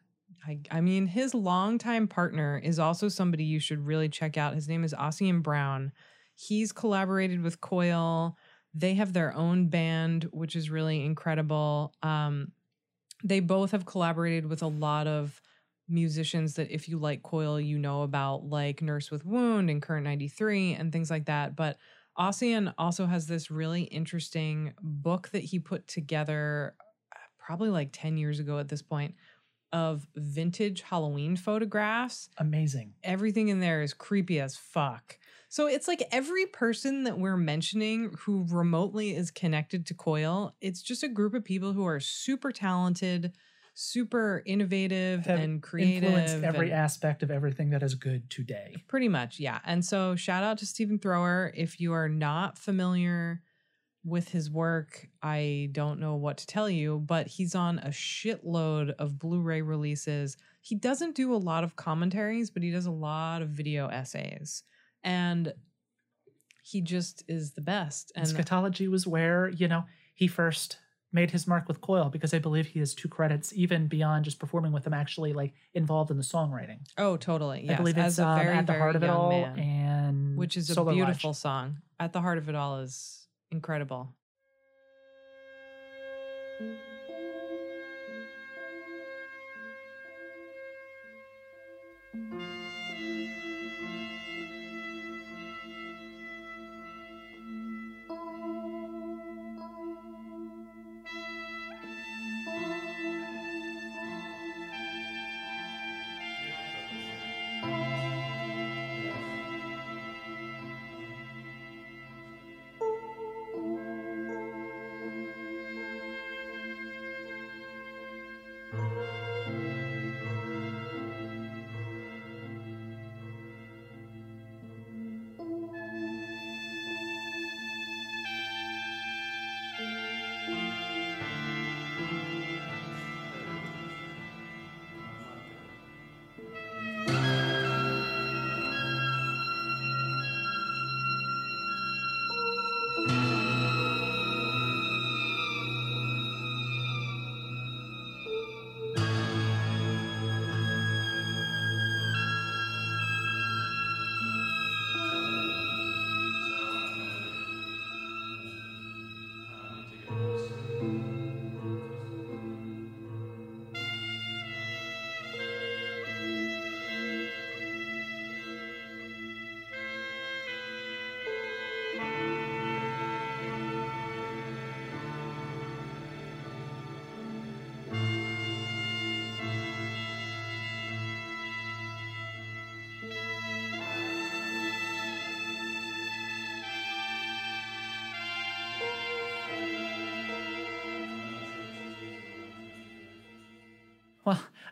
I, I mean, his longtime partner is also somebody you should really check out. His name is Ossian Brown. He's collaborated with Coil. They have their own band, which is really incredible. Um, they both have collaborated with a lot of musicians that, if you like Coil, you know about, like Nurse with Wound and Current 93 and things like that. But Ossian also has this really interesting book that he put together uh, probably like 10 years ago at this point of vintage Halloween photographs. Amazing. Everything in there is creepy as fuck. So it's like every person that we're mentioning who remotely is connected to Coil, it's just a group of people who are super talented, super innovative Have and creative. Influenced every aspect of everything that is good today. Pretty much, yeah. And so shout out to Stephen Thrower. If you are not familiar with his work, I don't know what to tell you, but he's on a shitload of Blu-ray releases. He doesn't do a lot of commentaries, but he does a lot of video essays. And he just is the best. And scatology was where, you know, he first made his mark with Coil because I believe he has two credits, even beyond just performing with them, actually like involved in the songwriting. oh, totally. Yes, I believe as it's a um, very, at the very heart of it all, man, and which is a Solar Lodge. beautiful song. At the heart of it all is incredible. Well,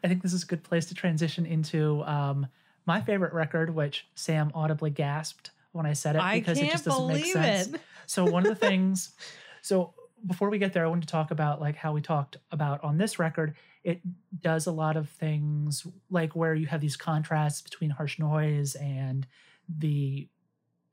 I think this is a good place to transition into um, my favorite record, which Samm audibly gasped when I said it I because it just doesn't make sense. it. So one of the things, so before we get there, I want to talk about like how we talked about on this record. It does a lot of things like where you have these contrasts between harsh noise and the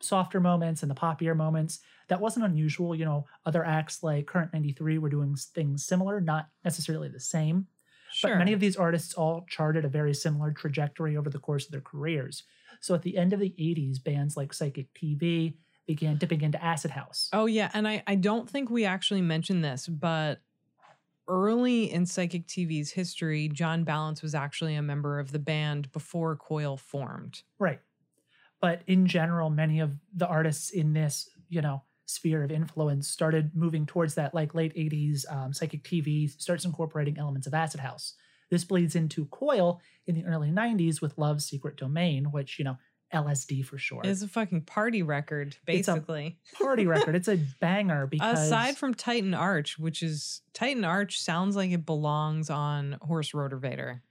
softer moments and the poppier moments. That wasn't unusual. You know, other acts like Current 93 were doing things similar, not necessarily the same. Sure. But many of these artists all charted a very similar trajectory over the course of their careers. So at the end of the 80s, bands like Psychic TV began dipping into Acid House. Oh yeah, and I I don't think we actually mentioned this, but early in Psychic TV's history, John Balance was actually a member of the band before Coil formed. Right. But in general, many of the artists in this, you know, sphere of influence started moving towards that like late 80s um, psychic TV starts incorporating elements of acid house. This bleeds into Coil in the early 90s with Love's Secret Domain, which, you know, LSD for short. It's a fucking party record, It's a basically. party record. It's a banger because Aside from Titan Arch, which is Titan Arch sounds like it belongs on Horse Rotorvator.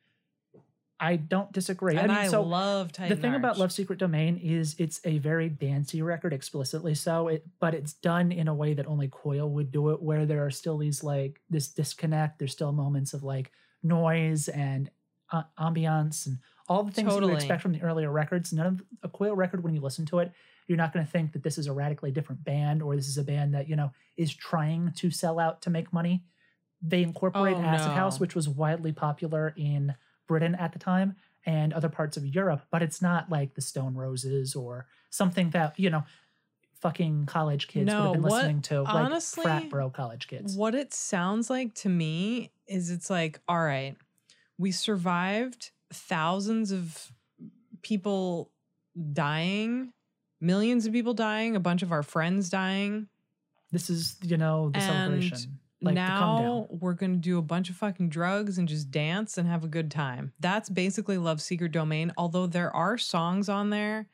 I don't disagree. And I I, mean, so love Titan the thing about Love Secret Domain is it's a very dancey record, explicitly so. It, but it's done in a way that only Coil would do it, where there are still these like this disconnect. There's still moments of like noise and uh, ambiance and all the things that you would expect from the earlier records. None of a Coil record, when you listen to it, you're not going to think that this is a radically different band or this is a band that you know is trying to sell out to make money. They incorporate Oh, Acid no. House, which was widely popular in Britain at the time and other parts of Europe, but it's not like the Stone Roses or something that, you know, fucking college kids would No, have been what- listening to. Like honestly, frat bro college kids. What it sounds like to me is it's like, all right, we survived thousands of people dying, millions of people dying, a bunch of our friends dying. This is, you know, the And celebration. Like the come down. now we're going to do a bunch of fucking drugs and just dance and have a good time. That's basically Love Secret Domain, although there are songs on there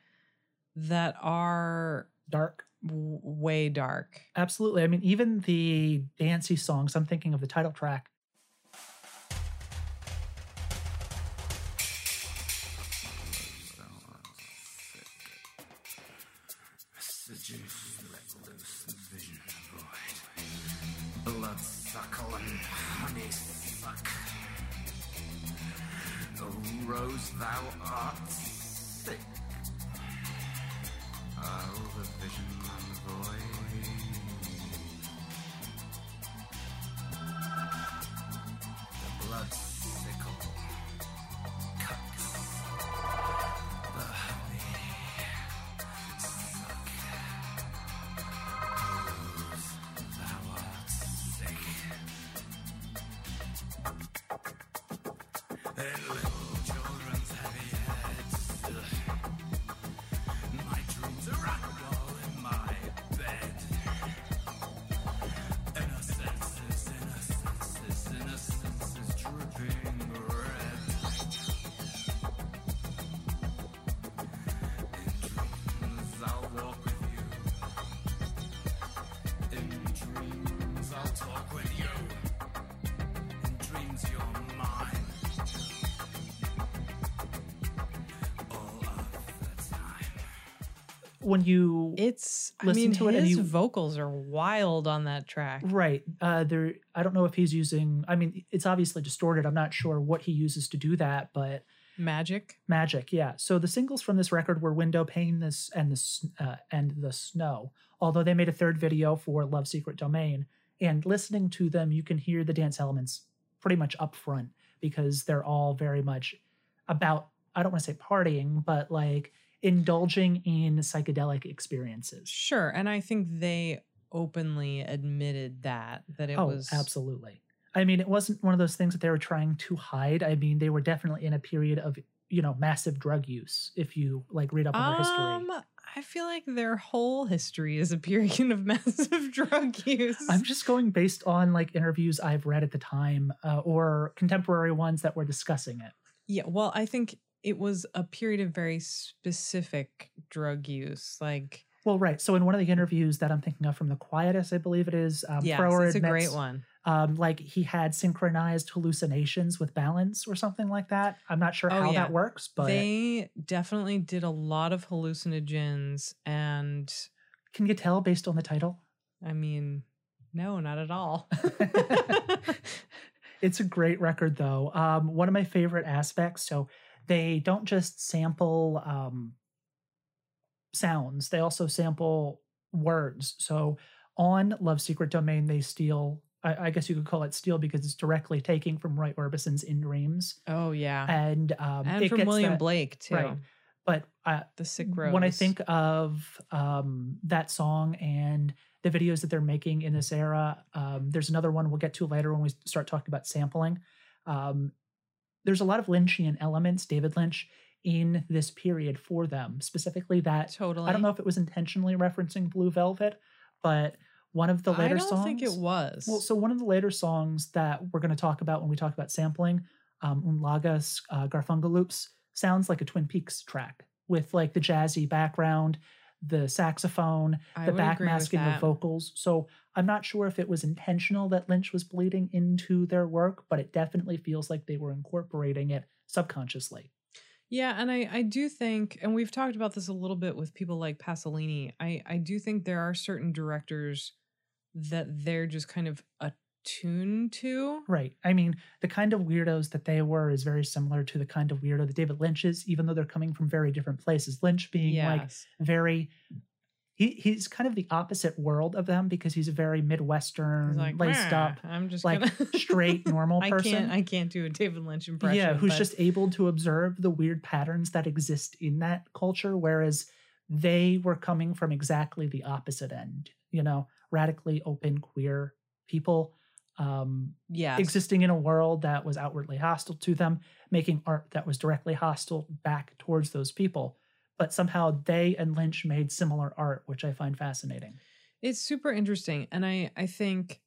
that are Dark. w- way dark. Absolutely. I mean, even the dancey songs, I'm thinking of the title track. When you It's, I mean, to it and his you- vocals are wild on that track. Right. Uh there I don't know if he's using I mean, it's obviously distorted. I'm not sure what he uses to do that, but Magic. Magic, yeah. So the singles from this record were "Window Pane" this and the S- uh, and the Snow. Although they made a third video for "Love Secret Domain," and listening to them, you can hear the dance elements pretty much up front because they're all very much about I don't want to say partying, but like indulging in psychedelic experiences. Sure. And I think they openly admitted that, that it oh, was. absolutely. I mean, it wasn't one of those things that they were trying to hide. I mean, they were definitely in a period of you know massive drug use. If you like read up on their history. Um, I feel like their whole history is a period of massive drug use. I'm just going based on like interviews I've read at the time uh, or contemporary ones that were discussing it. yeah, well, I think it was a period of very specific drug use. Like, Well, right. So in one of the interviews that I'm thinking of from the Quietus, I believe it is, um, yeah, Thrower it's a great one. Um, like he had synchronized hallucinations with balance or something like that. I'm not sure Oh, how yeah. that works, but they definitely did a lot of hallucinogens and can you tell based on the title? I mean, no, not at all. It's a great record, though. Um, one of my favorite aspects. So they don't just sample um, sounds; they also sample words. So on Love Secret Domain, they steal. I, I guess you could call it steal because it's directly taking from Roy Orbison's In Dreams, oh yeah. and um, And from William that- Blake too. right. But uh, The Sick Rose. when I think of um, that song and the videos that they're making in this era, um, there's another one we'll get to later when we start talking about sampling. Um, there's a lot of Lynchian elements, David Lynch, in this period for them, specifically that. totally. I don't know if it was intentionally referencing Blue Velvet, but one of the later songs. I don't songs. think it was. Well, so one of the later songs that we're going to talk about when we talk about sampling, um, Unlagas uh, Garfungaloops, sounds like a Twin Peaks track with like the jazzy background, the saxophone, I the would agree with backmasking of vocals. So I'm not sure if it was intentional that Lynch was bleeding into their work, but it definitely feels like they were incorporating it subconsciously. Yeah, and I I do think, and we've talked about this a little bit with people like Pasolini. I I do think there are certain directors that they're just kind of attuned to. Right. I mean, the kind of weirdos that they were is very similar to the kind of weirdo that David Lynch is, even though they're coming from very different places. Lynch being like very he he's kind of the opposite world of them because he's a very midwestern like laced up I'm just like gonna straight normal I person can't I can't do a David Lynch impression. yeah who's but- just able to observe the weird patterns that exist in that culture whereas they were coming from exactly the opposite end you know radically open queer people um yes. existing in a world that was outwardly hostile to them, making art that was directly hostile back towards those people. But somehow they and Lynch made similar art, which I find fascinating. It's super interesting. And I, I think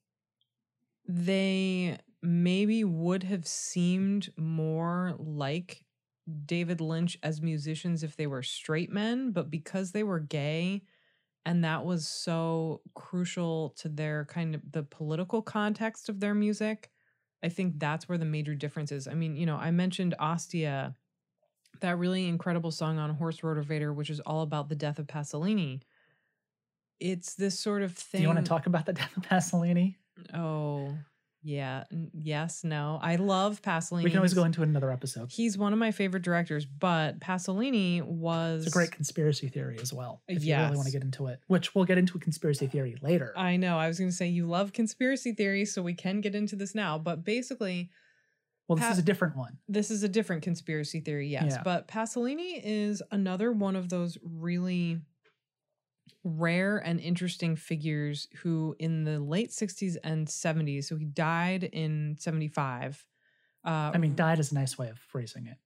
they maybe would have seemed more like David Lynch as musicians if they were straight men, but because they were gay and that was so crucial to their kind of the political context of their music, I think that's where the major difference is. I mean, you know, I mentioned Ostia, that really incredible song on Horse Rotorvator, which is all about the death of Pasolini. It's this sort of thing. Do you want to talk about the death of Pasolini? Oh, yeah. n- Yes, no. I love Pasolini. We can always go into another episode. He's one of my favorite directors, but Pasolini was It's a great conspiracy theory as well. If you really want to get into it, which we'll get into a conspiracy theory later. I know. I was going to say you love conspiracy theories, so we can get into this now. But basically, well, this Pat- is a different one. this is a different conspiracy theory, yes. Yeah. But Pasolini is another one of those really rare and interesting figures who, in the late 60s and 70s, so he died in 75. Uh, I mean, died is a nice way of phrasing it.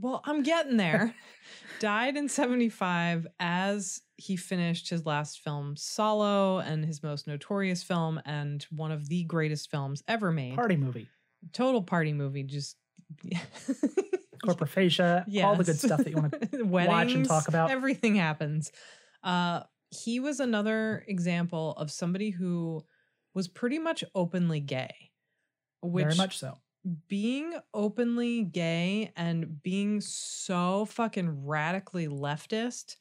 Well, I'm getting there. Died in 75 as he finished his last film, Salò, and his most notorious film, and one of the greatest films ever made. Party movie, Total party movie. Just. coprophagia, all the good stuff that you want to. watch and talk about. Everything happens. Uh, he was another example of somebody who was pretty much openly gay. Which Very much so. being openly gay and being so fucking radically leftist.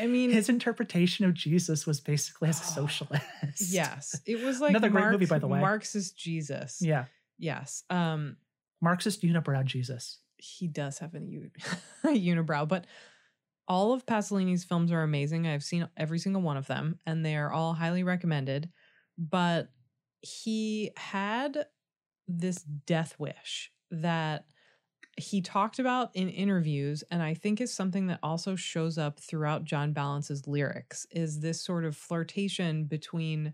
I mean, His interpretation of Jesus was basically as a socialist. yes, it was like Another great movie, by the way. Marxist Jesus. Yeah. Yes. Um, Marxist unibrow Jesus. he does have a unibrow, but all of Pasolini's films are amazing. I've seen every single one of them, and they are all highly recommended. But he had this death wish that he talked about in interviews, and I think is something that also shows up throughout John Balance's lyrics. Is this sort of flirtation between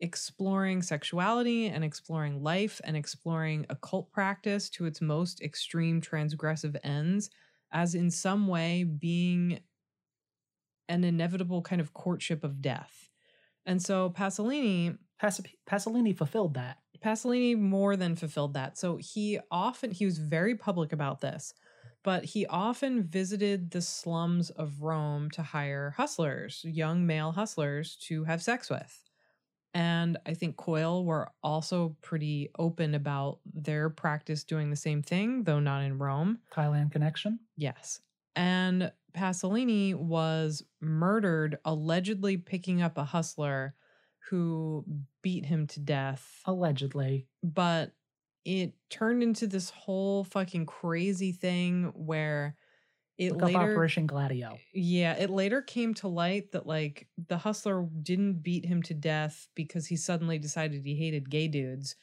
exploring sexuality and exploring life and exploring occult practice to its most extreme transgressive ends as in some way being an inevitable kind of courtship of death. And so Pasolini Pas- Pasolini fulfilled that. Pasolini more than fulfilled that. So he often he was very public about this, but he often visited the slums of Rome to hire hustlers, young male hustlers to have sex with. And I think Coil were also pretty open about their practice doing the same thing, though not in Rome. Thailand connection. Yes. And Pasolini was murdered, allegedly picking up a hustler who beat him to death. Allegedly. But it turned into this whole fucking crazy thing where it Look later Operation Gladio. yeah, it later came to light that like the hustler didn't beat him to death because he suddenly decided he hated gay dudes.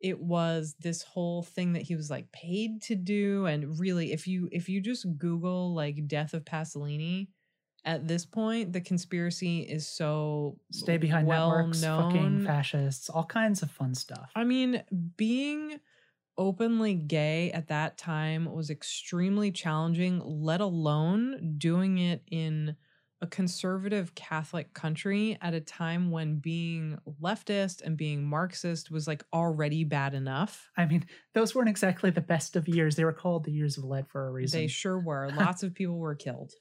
It was this whole thing that he was like paid to do and really if you if you just google like death of Pasolini at this point the conspiracy is so Stay behind well networks, fucking fascists, all kinds of fun stuff. I mean, being openly gay at that time was extremely challenging, let alone doing it in a conservative Catholic country at a time when being leftist and being Marxist was like already bad enough. I mean, those weren't exactly the best of years. They were called the years of lead for a reason. They sure were. Lots of people were killed.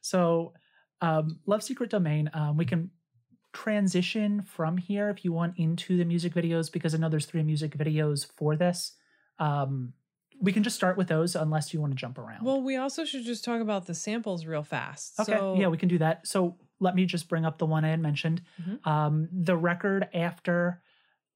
So, um, Love Secret Domain, um, we can transition from here if you want into the music videos because I know there's three music videos for this. Um, we can just start with those unless you want to jump around. Well, we also should just talk about the samples real fast. okay, So, yeah, we can do that. So let me just bring up the one I had mentioned. Mhm. Um, the record after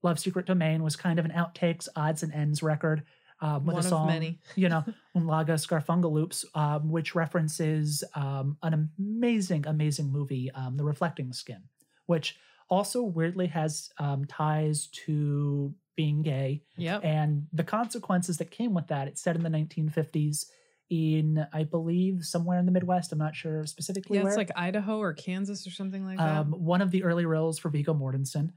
Love Secret Domain was kind of an outtakes, odds and ends record um, with One a song, many. you know, Umlaga Scarfunga Loops, um, which references um, an amazing, amazing movie, um, The Reflecting Skin, which also weirdly has um, ties to being gay Yep. and the consequences that came with that. It's set in the 1950s in, I believe, somewhere in the Midwest. I'm not sure specifically Yeah, where. it's like Idaho or Kansas or something like that. um, one of the early roles for Viggo Mortensen.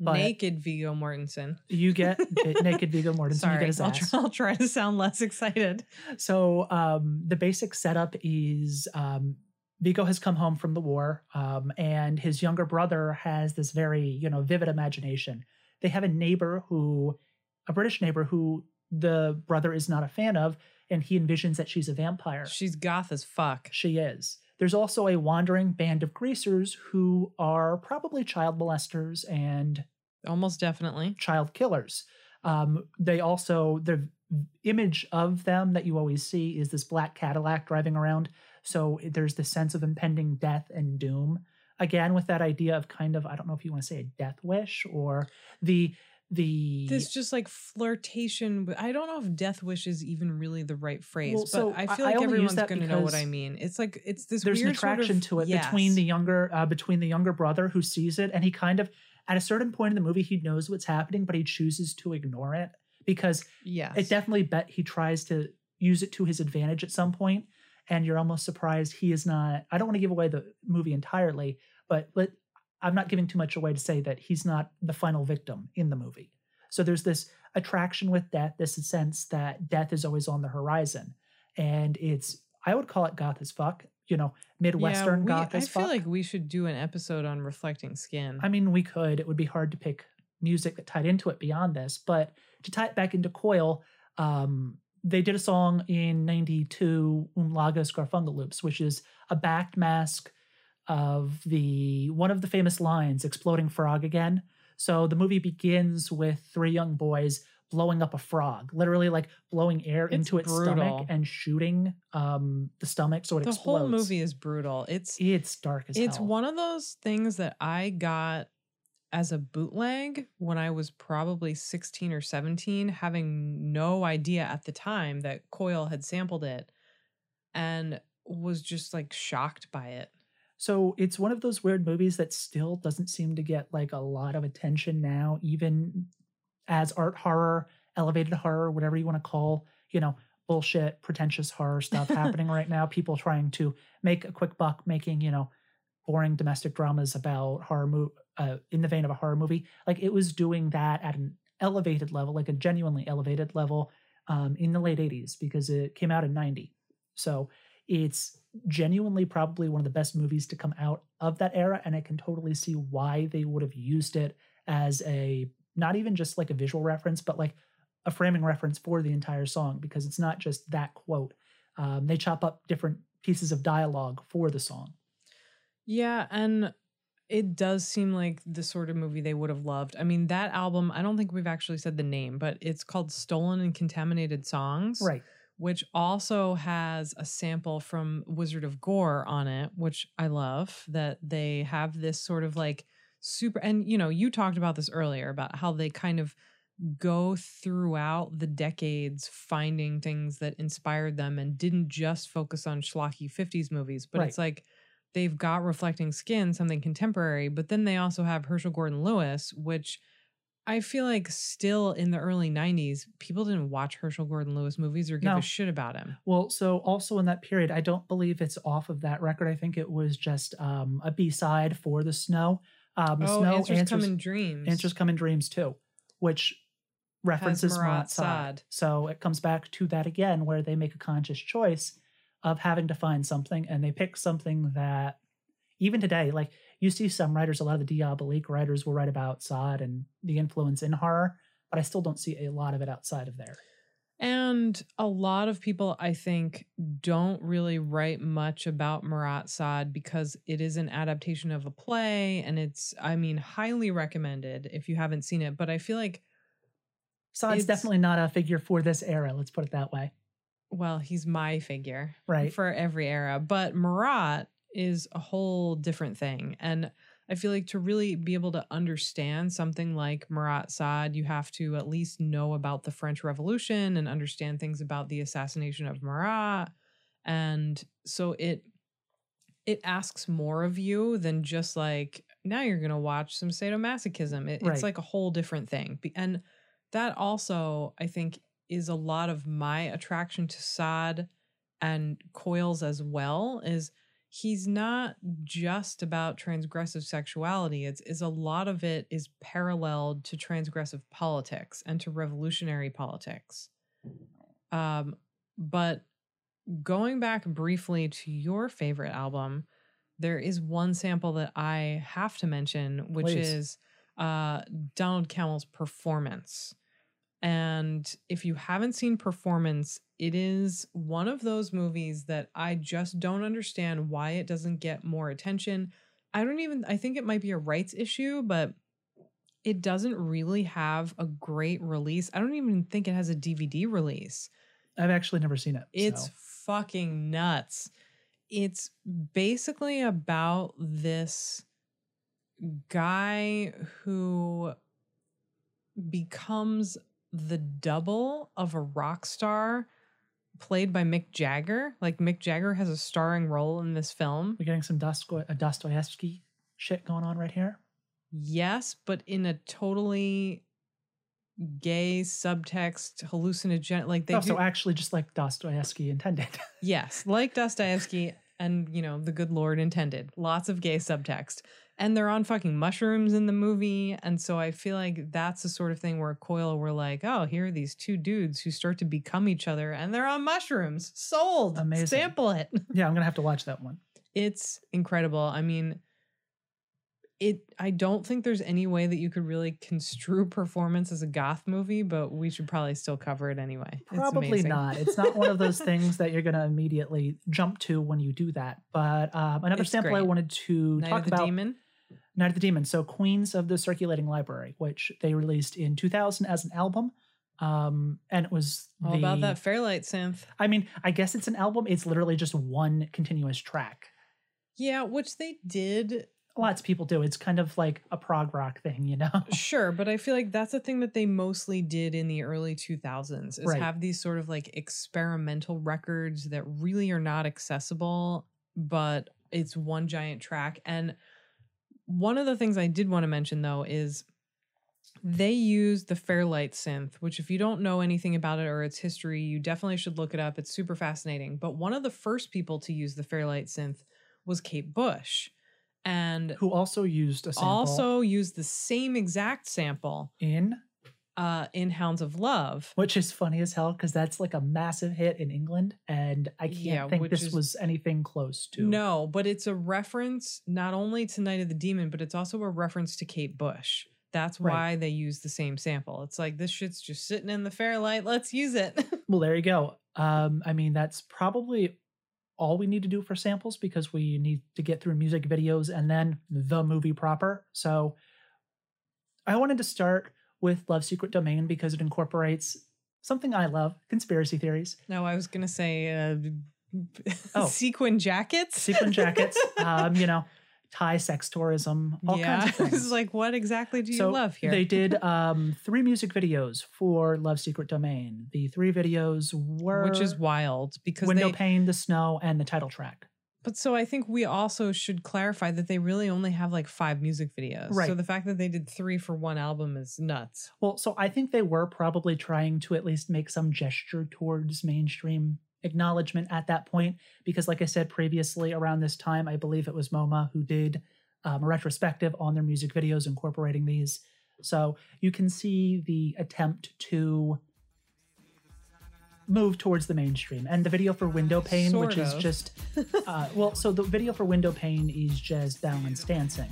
but- Naked Viggo Mortensen. You get naked Viggo Mortensen. You Sorry, I'll try, I'll try to sound less excited. So um, the basic setup is um, Viggo has come home from the war, um, and his younger brother has this very you know vivid imagination. They have a neighbor who, a British neighbor who the brother is not a fan of, and he envisions that she's a vampire. She's goth as fuck. She is. There's also a wandering band of greasers who are probably child molesters and Almost definitely. child killers. Um, they also the image of them that you always see is this black Cadillac driving around. So there's this sense of impending death and doom. Again, with that idea of kind of I don't know if you want to say a death wish or the the This just like flirtation. with- I don't know if death wish is even really the right phrase, Well, but so I I- feel I like use everyone's going to know what I mean. It's like it's this there's an weird sort attraction of- to it between the younger uh, between the younger brother who sees it and he kind of at a certain point in the movie he knows what's happening but he chooses to ignore it because yeah, it definitely bet he tries to use it to his advantage at some point and you're almost surprised he is not i don't want to give away the movie entirely but let, i'm not giving too much away to say that he's not the final victim in the movie so there's this attraction with death this sense that death is always on the horizon and it's i would call it goth as fuck you know midwestern yeah, we, goth I as fuck. I feel like we should do an episode on reflecting skin. I mean, we could. It would be hard to pick music that tied into it beyond this, but to tie it back into Coil, um, they did a song in '92, Umlaga Scarfunga Loops, which is a backed mask of the one of the famous lines, "Exploding Frog Again." So the movie begins with three young boys blowing up a frog, literally like blowing air It's into its brutal. stomach and shooting um, the stomach so it explodes. the explodes. whole movie is brutal. It's It's dark as it's hell. one of those things that I got as a bootleg when I was probably 16 or 17, having no idea at the time that Coil had sampled it and was just like shocked by it. So it's one of those weird movies that still doesn't seem to get like a lot of attention now, even as art horror, elevated horror, whatever you want to call, you know, bullshit, pretentious horror stuff happening right now. People trying to make a quick buck, making you know, boring domestic dramas about horror movie uh, in the vein of a horror movie. Like it was doing that at an elevated level, like a genuinely elevated level, um, in the late '80s because it came out in '90. So it's genuinely probably one of the best movies to come out of that era and i can totally see why they would have used it as a not even just like a visual reference but like a framing reference for the entire song because it's not just that quote um, they chop up different pieces of dialogue for the song Yeah, and It does seem like the sort of movie they would have loved. I mean, that album, I don't think we've actually said the name, but it's called Stolen and Contaminated Songs. Right. Which also has a sample from Wizard of Gore on it, which I love that they have this sort of like super. And, you know, you talked about this earlier about how they kind of go throughout the decades finding things that inspired them and didn't just focus on schlocky 50s movies, but Right. it's like they've got Reflecting Skin, something contemporary, but then they also have Herschell Gordon Lewis, which I feel like still in the early 90s, people didn't watch Herschell Gordon Lewis movies or give No. a shit about him. Well, so also in that period, I don't believe it's off of that record. I think it was just um, a B side for the Snow. Um, the oh, Snow Answers, answers, Come in Dreams. Answers Come in Dreams too, which references Marat. Sade. So it comes back to that again, where they make a conscious choice of having to find something, and they pick something that even today, like you see some writers, a lot of the Diabolique writers will write about Sade and the influence in horror, but I still don't see a lot of it outside of there. And a lot of people, I think, don't really write much about Marat Sade because it is an adaptation of a play and it's, I mean, highly recommended if you haven't seen it. But I feel like, Sade's It's- definitely not a figure for this era. Let's put it that way. Well, he's my figure Right. for every era. But Marat is a whole different thing. And I feel like to really be able to understand something like Marat Sade, you have to at least know about the French Revolution and understand things about the assassination of Marat. And so it it asks more of you than just like now you're gonna watch some sadomasochism. It, Right. It's like a whole different thing. And that also, I think, is a lot of my attraction to Sade and Coils as well. Is he's not just about transgressive sexuality. It's is a lot of it is paralleled to transgressive politics and to revolutionary politics. Um, but going back briefly to your favorite album, there is one sample that I have to mention, which Please. is uh, Donald Cammell's performance. And if you haven't seen Performance, it is one of those movies that I just don't understand why it doesn't get more attention. I don't even, I think it might be a rights issue, but it doesn't really have a great release. I don't even think it has a DVD release. I've actually never seen it. It's so. fucking nuts. It's basically about this guy who becomes the double of a rock star played by Mick Jagger. Like Mick Jagger has a starring role in this film. We're getting some uh, Dostoevsky shit going on right here. Yes, but in a totally gay subtext hallucinogenic. like they oh, do, so actually, just like Dostoevsky intended. Yes, like Dostoevsky and, you know, the good Lord intended. Lots of gay subtext. And they're on fucking mushrooms in the movie. And so I feel like that's the sort of thing where Coil were like, oh, here are these two dudes who start to become each other and they're on mushrooms. Sold. Amazing. Sample it. yeah, I'm gonna have to watch that one. It's incredible. I mean, it I don't think there's any way that you could really construe performance as a goth movie, but we should probably still cover it anyway. Probably amazing. not. It's not one of those things that you're gonna immediately jump to when you do that. But um, another It's sample I wanted to Night talk of the about Demon. Night of the Demon. So Queens of the Circulating Library, which they released in 2000 as an album. Um, and it was All about that Fairlight synth. I mean, I guess it's an album. It's literally just one continuous track. Yeah, which they did. Lots of people do. It's kind of like a prog rock thing, you know? Sure, but I feel like that's a thing that they mostly did in the early 2000s is Right. have these sort of like experimental records that really are not accessible, but it's one giant track. And one of the things I did want to mention though is they use the Fairlight synth, which if you don't know anything about it or its history, you definitely should look it up. It's super fascinating. But one of the first people to use the Fairlight synth was Kate Bush. And Who also used a sample also used the same exact sample in, uh, in Hounds of Love. which is funny as hell because that's like a massive hit in England. And I can't Yeah, think this is- was anything close to. No, but it's a reference not only to Night of the Demon, but it's also a reference to Kate Bush. That's Right. why they use the same sample. It's like this shit's just sitting in the Fairlight. Let's use it. Well, there you go. Um, I mean, that's probably all we need to do for samples because we need to get through music videos and then the movie proper. So I wanted to start with Love Secret Domain because it incorporates something I love conspiracy theories, No, I was gonna say uh, Oh. sequin jackets. sequin jackets, um, you know, Thai sex tourism, all yeah, kinds of things. like, what exactly do you so love here? They did um, three music videos for Love Secret Domain. The three videos were which is wild because Window they. Pane, The Snow, and the title track. But so I think we also should clarify that they really only have like five music videos. Right. So the fact that they did three for one album is nuts. Well, so I think they were probably trying to at least make some gesture towards mainstream acknowledgement at that point. Because, like I said previously, around this time, I believe it was MoMA who did um, a retrospective on their music videos incorporating these. So you can see the attempt to move towards the mainstream. And the video for Window Pane, which Sort is just, uh, well, so the video for Window Pane is just balance dancing,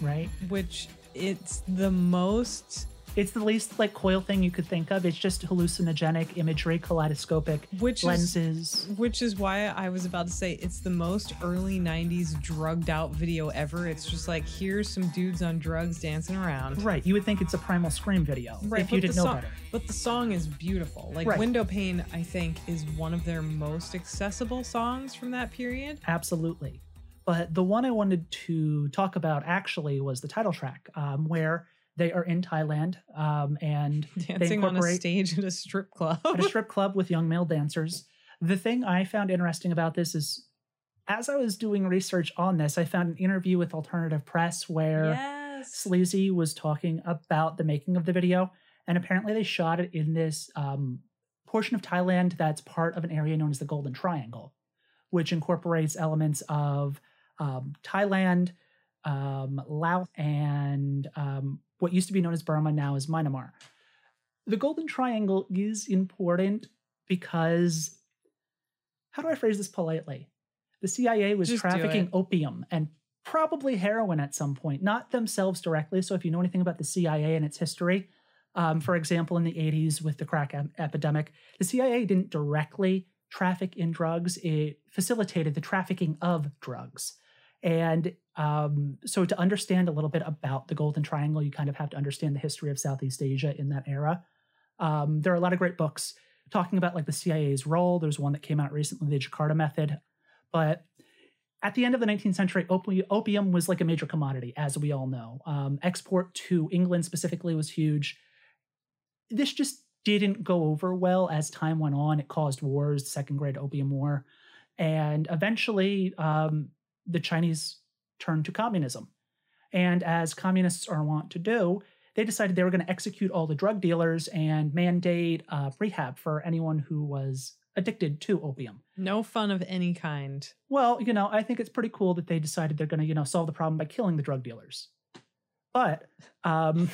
right? Which it's the most It's the least like coil thing you could think of. It's just hallucinogenic imagery, kaleidoscopic Which is- Which is why I was about to say it's the most early 90s drugged out video ever. It's just like, here's some dudes on drugs dancing around. right. You would think it's a Primal Scream video Right, if you didn't know song, better. But the song is beautiful. Like Right. Window Pane, I think, is one of their most accessible songs from that period. Absolutely. But the one I wanted to talk about actually was the title track, um, where they are in Thailand um, and they Dancing on a stage at a strip club. at a strip club with young male dancers. The thing I found interesting about this is, as I was doing research on this, I found an interview with Alternative Press where yes. Sleazy was talking about the making of the video, and apparently they shot it in this um, portion of Thailand that's part of an area known as the Golden Triangle, which incorporates elements of um, Thailand, um, Laos, and um, what used to be known as Burma, now is Myanmar. The Golden Triangle is important because, how do I phrase this politely? The CIA was Just trafficking opium and probably heroin at some point, not themselves directly. So if you know anything about the CIA and its history, um, for example, in the 80s with the crack ep- epidemic, the CIA didn't directly traffic in drugs, it facilitated the trafficking of drugs. And um, so to understand a little bit about the Golden Triangle, you kind of have to understand the history of Southeast Asia in that era. Um, there are a lot of great books talking about like the CIA's role. There's one that came out recently, the Jakarta Method. But at the end of the 19th century, opium was like a major commodity, as we all know. Um, export to England specifically was huge. This just didn't go over well as time went on. It caused wars, Second Great Opium War, and eventually um, the Chinese turned to communism. And as communists are wont to do, they decided they were going to execute all the drug dealers and mandate uh, rehab for anyone who was addicted to opium. No fun of any kind. Well, you know, I think it's pretty cool that they decided they're going to, you know, solve the problem by killing the drug dealers. But um,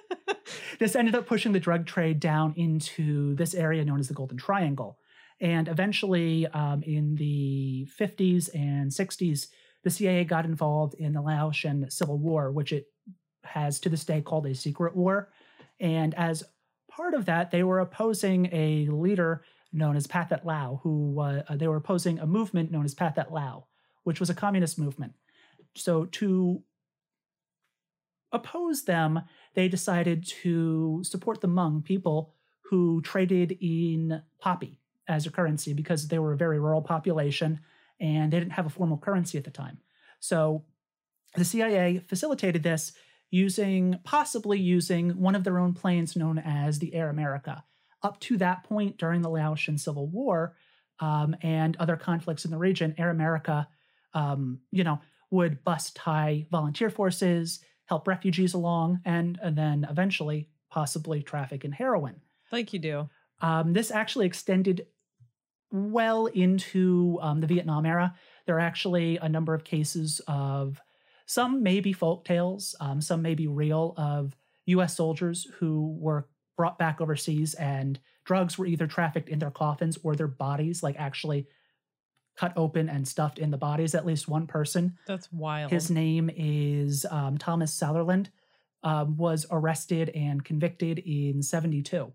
this ended up pushing the drug trade down into this area known as the Golden Triangle. And eventually, um, in the 50s and 60s, the CIA got involved in the Laotian Civil War, which it has to this day called a secret war. And as part of that, they were opposing a leader known as Pathet Lao, who uh, they were opposing a movement known as Pathet Lao, which was a communist movement. So to oppose them, they decided to support the Hmong people who traded in poppy as a currency because they were a very rural population and they didn't have a formal currency at the time. So the CIA facilitated this using possibly using one of their own planes known as the Air America. Up to that point during the Laotian Civil War um, and other conflicts in the region, Air America, um, you know, would bust Thai volunteer forces, help refugees along, and, and then eventually possibly traffic in heroin. Like you do. Um, this actually extended well into um, the Vietnam era. There are actually a number of cases of some may be folk tales, um, some may be real, of US soldiers who were brought back overseas and drugs were either trafficked in their coffins or their bodies, like actually cut open and stuffed in the bodies. At least one person That's wild. his name is um, Thomas Sutherland. Um, was arrested and convicted in 72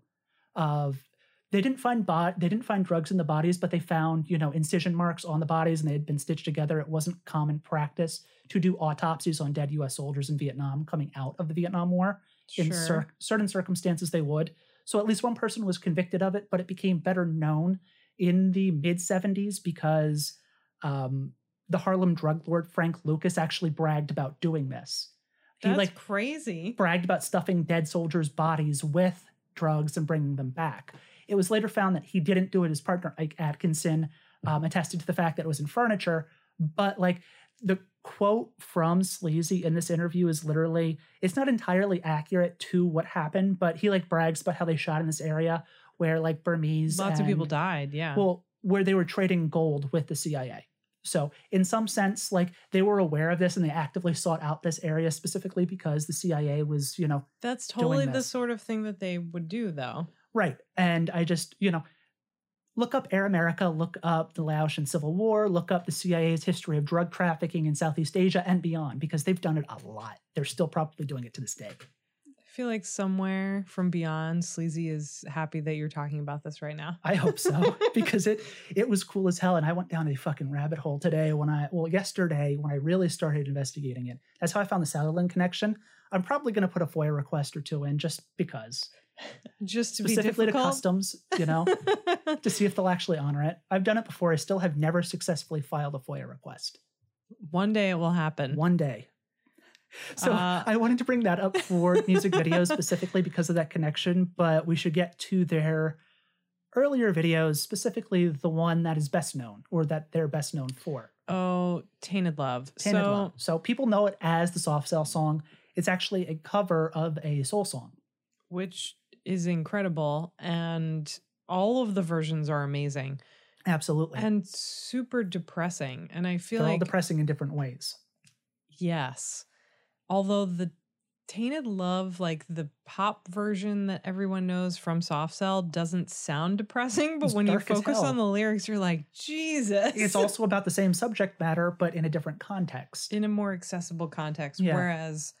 of they didn't find bot they didn't find drugs in the bodies but they found you know incision marks on the bodies and they had been stitched together it wasn't common practice to do autopsies on dead us soldiers in vietnam coming out of the vietnam war in Sure. cer- certain circumstances they would so at least one person was convicted of it but it became better known in the mid 70s because um, the harlem drug lord frank lucas actually bragged about doing this he That's like crazy. bragged about stuffing dead soldiers' bodies with drugs and bringing them back. It was later found that he didn't do it. His partner, Ike Atkinson, um, attested to the fact that it was in furniture. But like the quote from Sleazy in this interview is literally, it's not entirely accurate to what happened, but he like brags about how they shot in this area where like Burmese. Lots of people died. Yeah. well, where they were trading gold with the CIA. So, in some sense, like they were aware of this and they actively sought out this area specifically because the CIA was, you know, That's totally the sort of thing that they would do, though. Right. And I just, you know, look up Air America, look up the Laotian Civil War, look up the CIA's history of drug trafficking in Southeast Asia and beyond because they've done it a lot. They're still probably doing it to this day. I feel like somewhere from beyond, Sleazy is happy that you're talking about this right now. I hope so because it it was cool as hell, and I went down a fucking rabbit hole today when I well yesterday when I really started investigating it. That's how I found the Sutherland connection. I'm probably going to put a FOIA request or two in just because, Just to specifically be to customs, you know, to see if they'll actually honor it. I've done it before. I still have never successfully filed a FOIA request. One day it will happen. One day. So Uh, I wanted to bring that up for music videos specifically because of that connection, but we should get to their earlier videos, specifically the one that is best known or that they're best known for. Oh, Tainted Love. Tainted so Love. So people know it as the Soft Cell song. It's actually a cover of a soul song. which is incredible and all of the versions are amazing Absolutely. and super depressing and i feel They're all depressing in different ways. yes although the tainted love like the pop version that everyone knows from soft cell doesn't sound depressing but It's when you focus on the lyrics you're like jesus It's also about the same subject matter, but in a different context. in a more accessible context Yeah. whereas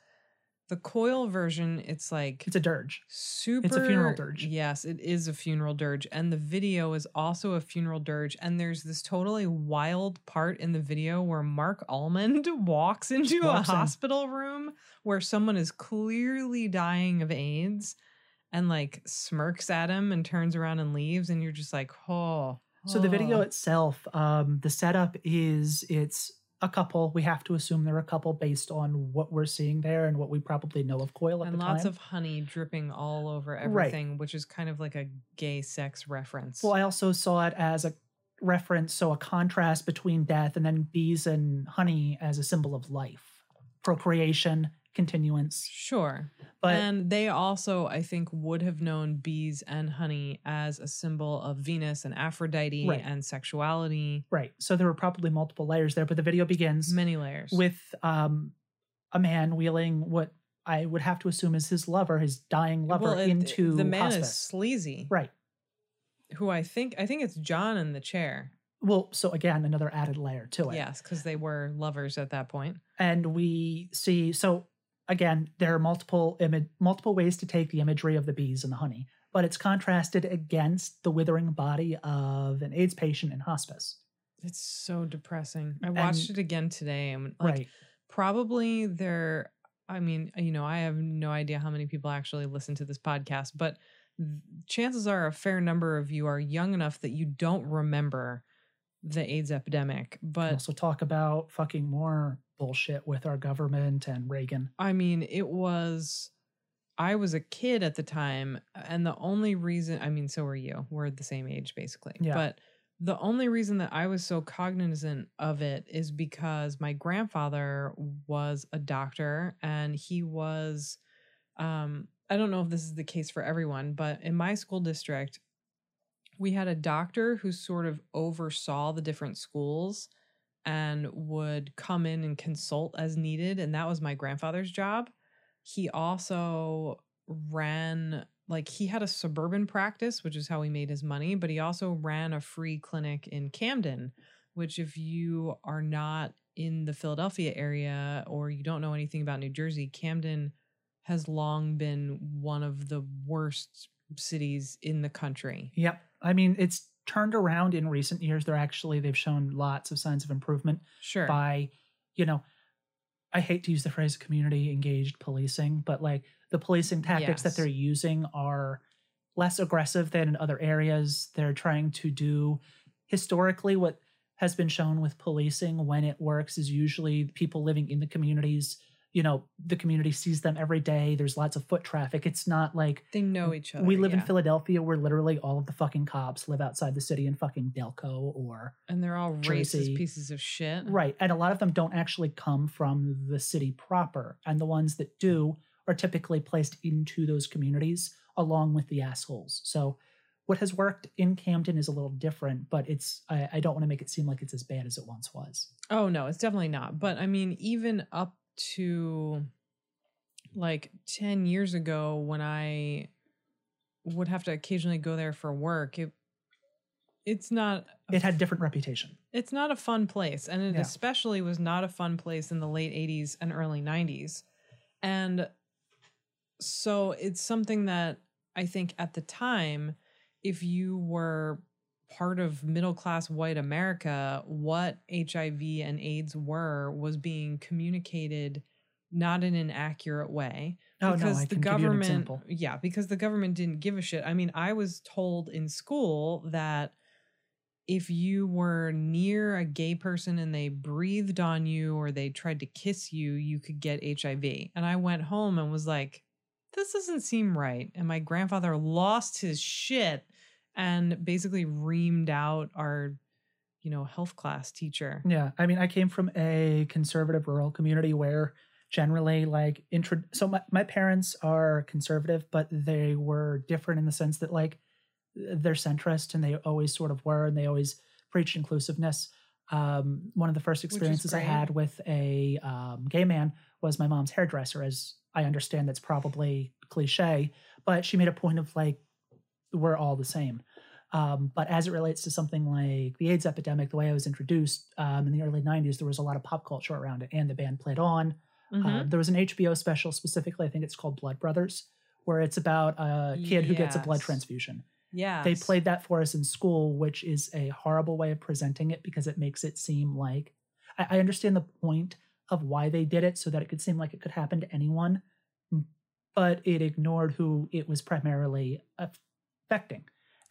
the coil version it's like It's a dirge. super It's a funeral dirge. yes it is a funeral dirge and the video is also a funeral dirge and there's this totally wild part in the video where Marc Almond walks into Walks a in. hospital room where someone is clearly dying of aids and like smirks at him and turns around and leaves and you're just like oh So the video oh. itself, um, the setup is it's a couple. We have to assume they're a couple based on what we're seeing there and what we probably know of Coil at and lots time. of honey dripping all over Right. everything which is kind of like a gay sex reference well, I also saw it as a reference, so a contrast between death and then bees and honey as a symbol of life, procreation, continuance. sure But and they also, I think, would have known bees and honey as a symbol of Venus and Aphrodite Right. and sexuality. right, so there were probably multiple layers there. But the video begins Many layers. with um, a man wheeling what I would have to assume is his lover, his dying lover, Well, it- into the man hospice. is sleazy, Right. who I think I think it's John in the chair. Well, so again, another added layer to it. Yes, because they were lovers at that point. And we see so again, there are multiple image multiple ways to take the imagery of the bees and the honey, but it's contrasted against the withering body of an AIDS patient in hospice. It's so depressing. I watched And- it again today, and like right. probably there. I mean, you know, I have no idea how many people actually listen to this podcast, but chances are a fair number of you are young enough that you don't remember the AIDS epidemic. But also talk about fucking more bullshit with our government and Reagan. I mean, it was. I was a kid at the time, and the only reason, I mean, so were you. We're the same age, basically. Yeah. But the only reason that I was so cognizant of it is because my grandfather was a doctor and he was, um, I don't know if this is the case for everyone, but in my school district, we had a doctor who sort of oversaw the different schools and would come in and consult as needed. And that was my grandfather's job. He also ran, like, he had a suburban practice, which is how he made his money, but he also ran a free clinic in Camden, which, if you are not in the Philadelphia area or you don't know anything about New Jersey, Camden has long been one of the worst cities in the country. Yep. I mean, it's turned around in recent years. They're actually they've shown lots of signs of improvement Sure. by, you know, I hate to use the phrase community engaged policing, but like the policing tactics that they're using are less aggressive than in other areas. They're trying to do historically what has been shown with policing when it works is usually people living in the communities, you know, the community sees them every day. There's lots of foot traffic. It's not like They know each other. we live in. Philadelphia where literally all of the fucking cops live outside the city in fucking Delco or and they're all Jersey. racist pieces of shit. right. And a lot of them don't actually come from the city proper. And the ones that do are typically placed into those communities along with the assholes. So what has worked in Camden is a little different, but it's I, I don't want to make it seem like it's as bad as it once was. Oh no, it's definitely not. But I mean, even up to like 10 years ago when I would have to occasionally go there for work, it it's not It had different reputation. it's not a fun place and it Yeah. especially was not a fun place in the late 80s and early 90s and so it's something that i think at the time if you were part of middle class white america what hiv and aids were was being communicated not in an accurate way. Oh because no, I the can give you an government example. yeah because the government didn't give a shit. I mean i was told in school that if you were near a gay person and they breathed on you or they tried to kiss you you could get hiv and i went home and was like this doesn't seem right. And my grandfather lost his shit and basically reamed out our you know health class teacher Yeah, I mean, I came from a conservative rural community where generally, like, intro. So my my parents are conservative, but they were different in the sense that like they're centrist and they always sort of were, and they always preached inclusiveness. Um, one of the first experiences I had with a um, gay man was my mom's hairdresser. As I understand, that's probably cliche, but she made a point of like we're all the same. Um, but as it relates to something like the AIDS epidemic, the way I was introduced um, in the early 90s, there was a lot of pop culture around it, and the band played on. Mhm. Uh, there was an HBO special specifically, I think it's called Blood Brothers, where it's about a kid who gets a blood transfusion. yeah They played that for us in school, which is a horrible way of presenting it because it makes it seem like I, I understand the point of why they did it so that it could seem like it could happen to anyone, but it ignored who it was primarily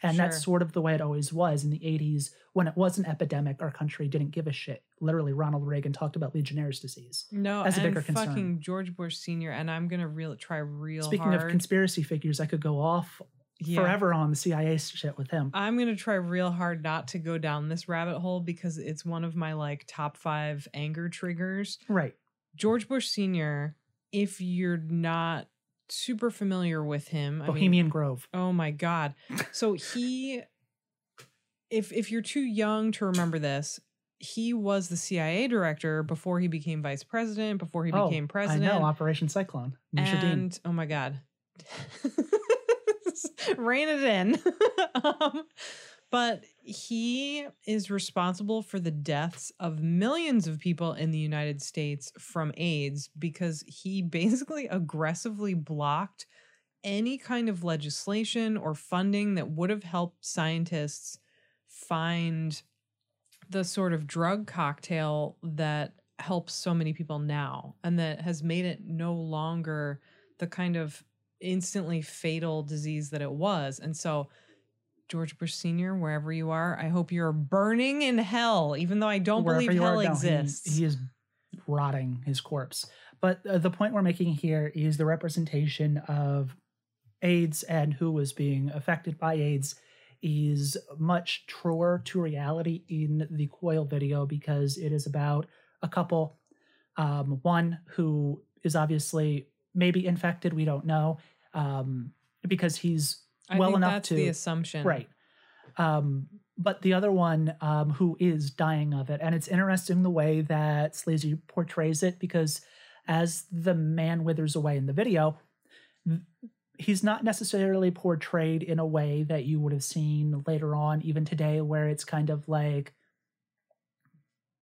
And that's sort of the way it always was in the 80s when it was an epidemic. Our country didn't give a shit. Literally, Ronald Reagan talked about Legionnaire's disease. no as a bigger concern. fucking george bush senior and i'm gonna real try real Speaking hard of conspiracy figures, I could go off Yeah. forever on the CIA shit with him. I'm gonna try real hard not to go down this rabbit hole because it's one of my like top five anger triggers. right. George Bush Senior. If you're not super familiar with him, I mean, Bohemian Grove. oh my god! So he, if if you're too young to remember this, he was the CIA director before he became vice president. Before he became president, Oh, I know, Operation Cyclone. Misha Dean. and oh my god rein it in um, but he is responsible for the deaths of millions of people in the united states from aids because he basically aggressively blocked any kind of legislation or funding that would have helped scientists find the sort of drug cocktail that helps so many people now and that has made it no longer the kind of instantly fatal disease that it was. And so, George Bush Sr., wherever you are, I hope you're burning in hell, even though I don't Wherever believe hell are, no, he- exists. He, is rotting his corpse. But uh, the point we're making here is the representation of AIDS and who was being affected by AIDS is much truer to reality in the Coil video because it is about a couple, um, one who is obviously maybe infected, we don't know, um, because he's I well enough that's to the assumption. Right. Um, but the other one um, who is dying of it. And it's interesting the way that Sleazy portrays it because as the man withers away in the video, he's not necessarily portrayed in a way that you would have seen later on, even today, where it's kind of like,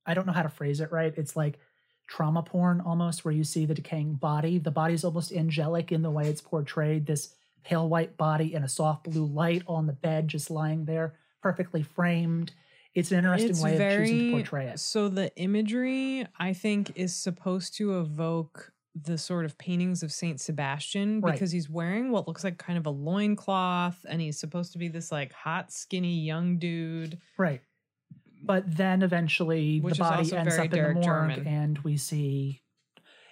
I don't know how to phrase it right. It's like trauma porn almost, where you see the decaying body. The body's almost angelic in the way it's portrayed. This pale white body in a soft blue light on the bed, just lying there, perfectly framed. It's an interesting it's way of choosing to portray it. so the imagery i think is supposed to evoke the sort of paintings of saint sebastian Right. because he's wearing what looks like kind of a loincloth and he's supposed to be this like hot skinny young dude Right. But then eventually Which the body ends very up in the morgue Jarman. and we see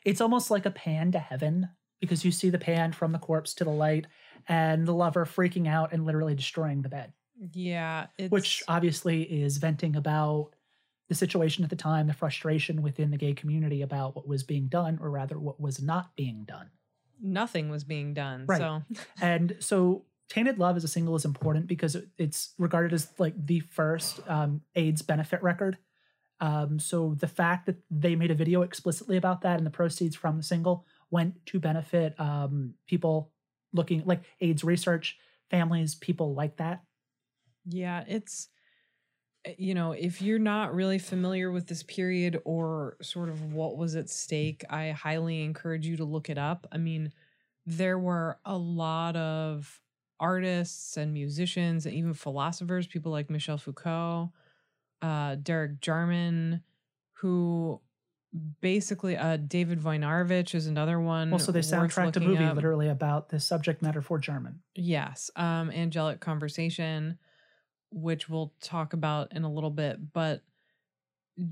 it's almost like a pan to heaven because you see the pan from the corpse to the light and the lover freaking out and literally destroying the bed, yeah it's which obviously is venting about the situation at the time, the frustration within the gay community about what was being done, or rather, what was not being done. nothing was being done Right. so And so Tainted Love as a single is important because it's regarded as like the first um, AIDS benefit record. Um, so the fact that they made a video explicitly about that and the proceeds from the single went to benefit um, people looking like AIDS research, families, people like that. Yeah, it's uh, you know, if you're not really familiar with this period or sort of what was at stake, I highly encourage you to look it up. I mean, there were a lot of artists and musicians and even philosophers, people like Michel Foucault, uh, Derek Jarman, who basically uh David Wojnarowicz is another one. Also, they worth soundtracked a movie up. literally about the subject matter for Jarman. Yes, um, angelic conversation, which we'll talk about in a little bit, but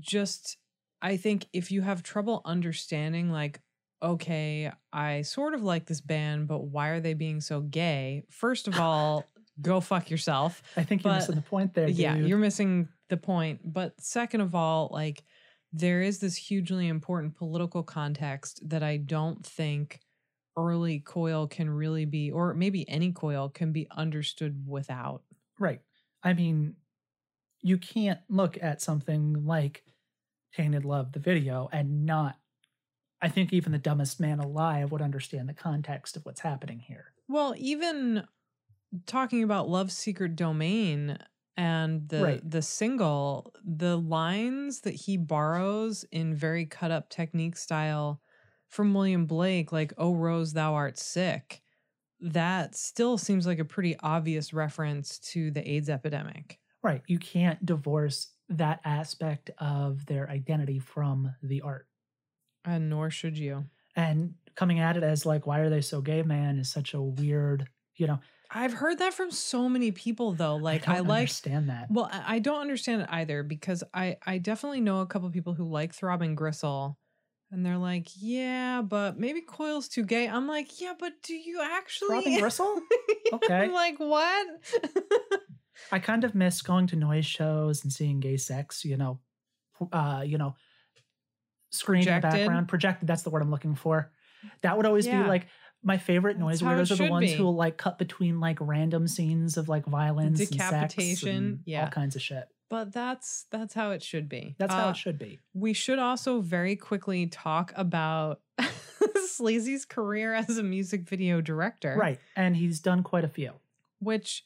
just I think if you have trouble understanding, like, okay, I sort of like this band, but why are they being so gay? First of all, go fuck yourself. I think you're missing the point there. Yeah, you're missing the point. But second of all, like there is this hugely important political context that I don't think early coil can really be, or maybe any coil can be understood without. Right. I mean, you can't look at something like Tainted Love, the video, and not. I think even the dumbest man alive would understand the context of what's happening here. Well, even talking about Love's Secret Domain and the Right. the single, the lines that he borrows in very cut up technique style from William Blake, like "Oh Rose, thou art sick," that still seems like a pretty obvious reference to the AIDS epidemic. Right. You can't divorce that aspect of their identity from the art. And nor should you. And coming at it as like, why are they so gay, man, is such a weird, you know, I've heard that from so many people though. Like I, I, like understand that. Well, I don't understand it either because I I definitely know a couple people who like Throbbing Gristle, and they're like, yeah, but maybe Coil's too gay. I'm like, yeah, but do you actually? Throbbing Gristle? Okay. I'm like, what? I kind of miss going to noise shows and seeing gay sex, you know, uh, you know, screened in the background, projected. That's the word I'm looking for. That would always Yeah. be like my favorite noise weirdos are the ones be. who will like cut between like random scenes of like violence, and Decapitation, and yeah. all kinds of shit. but that's that's how it should be. That's how Uh, it should be. We should also very quickly talk about Sleazy's career as a music video director. Right, and he's done quite a few. which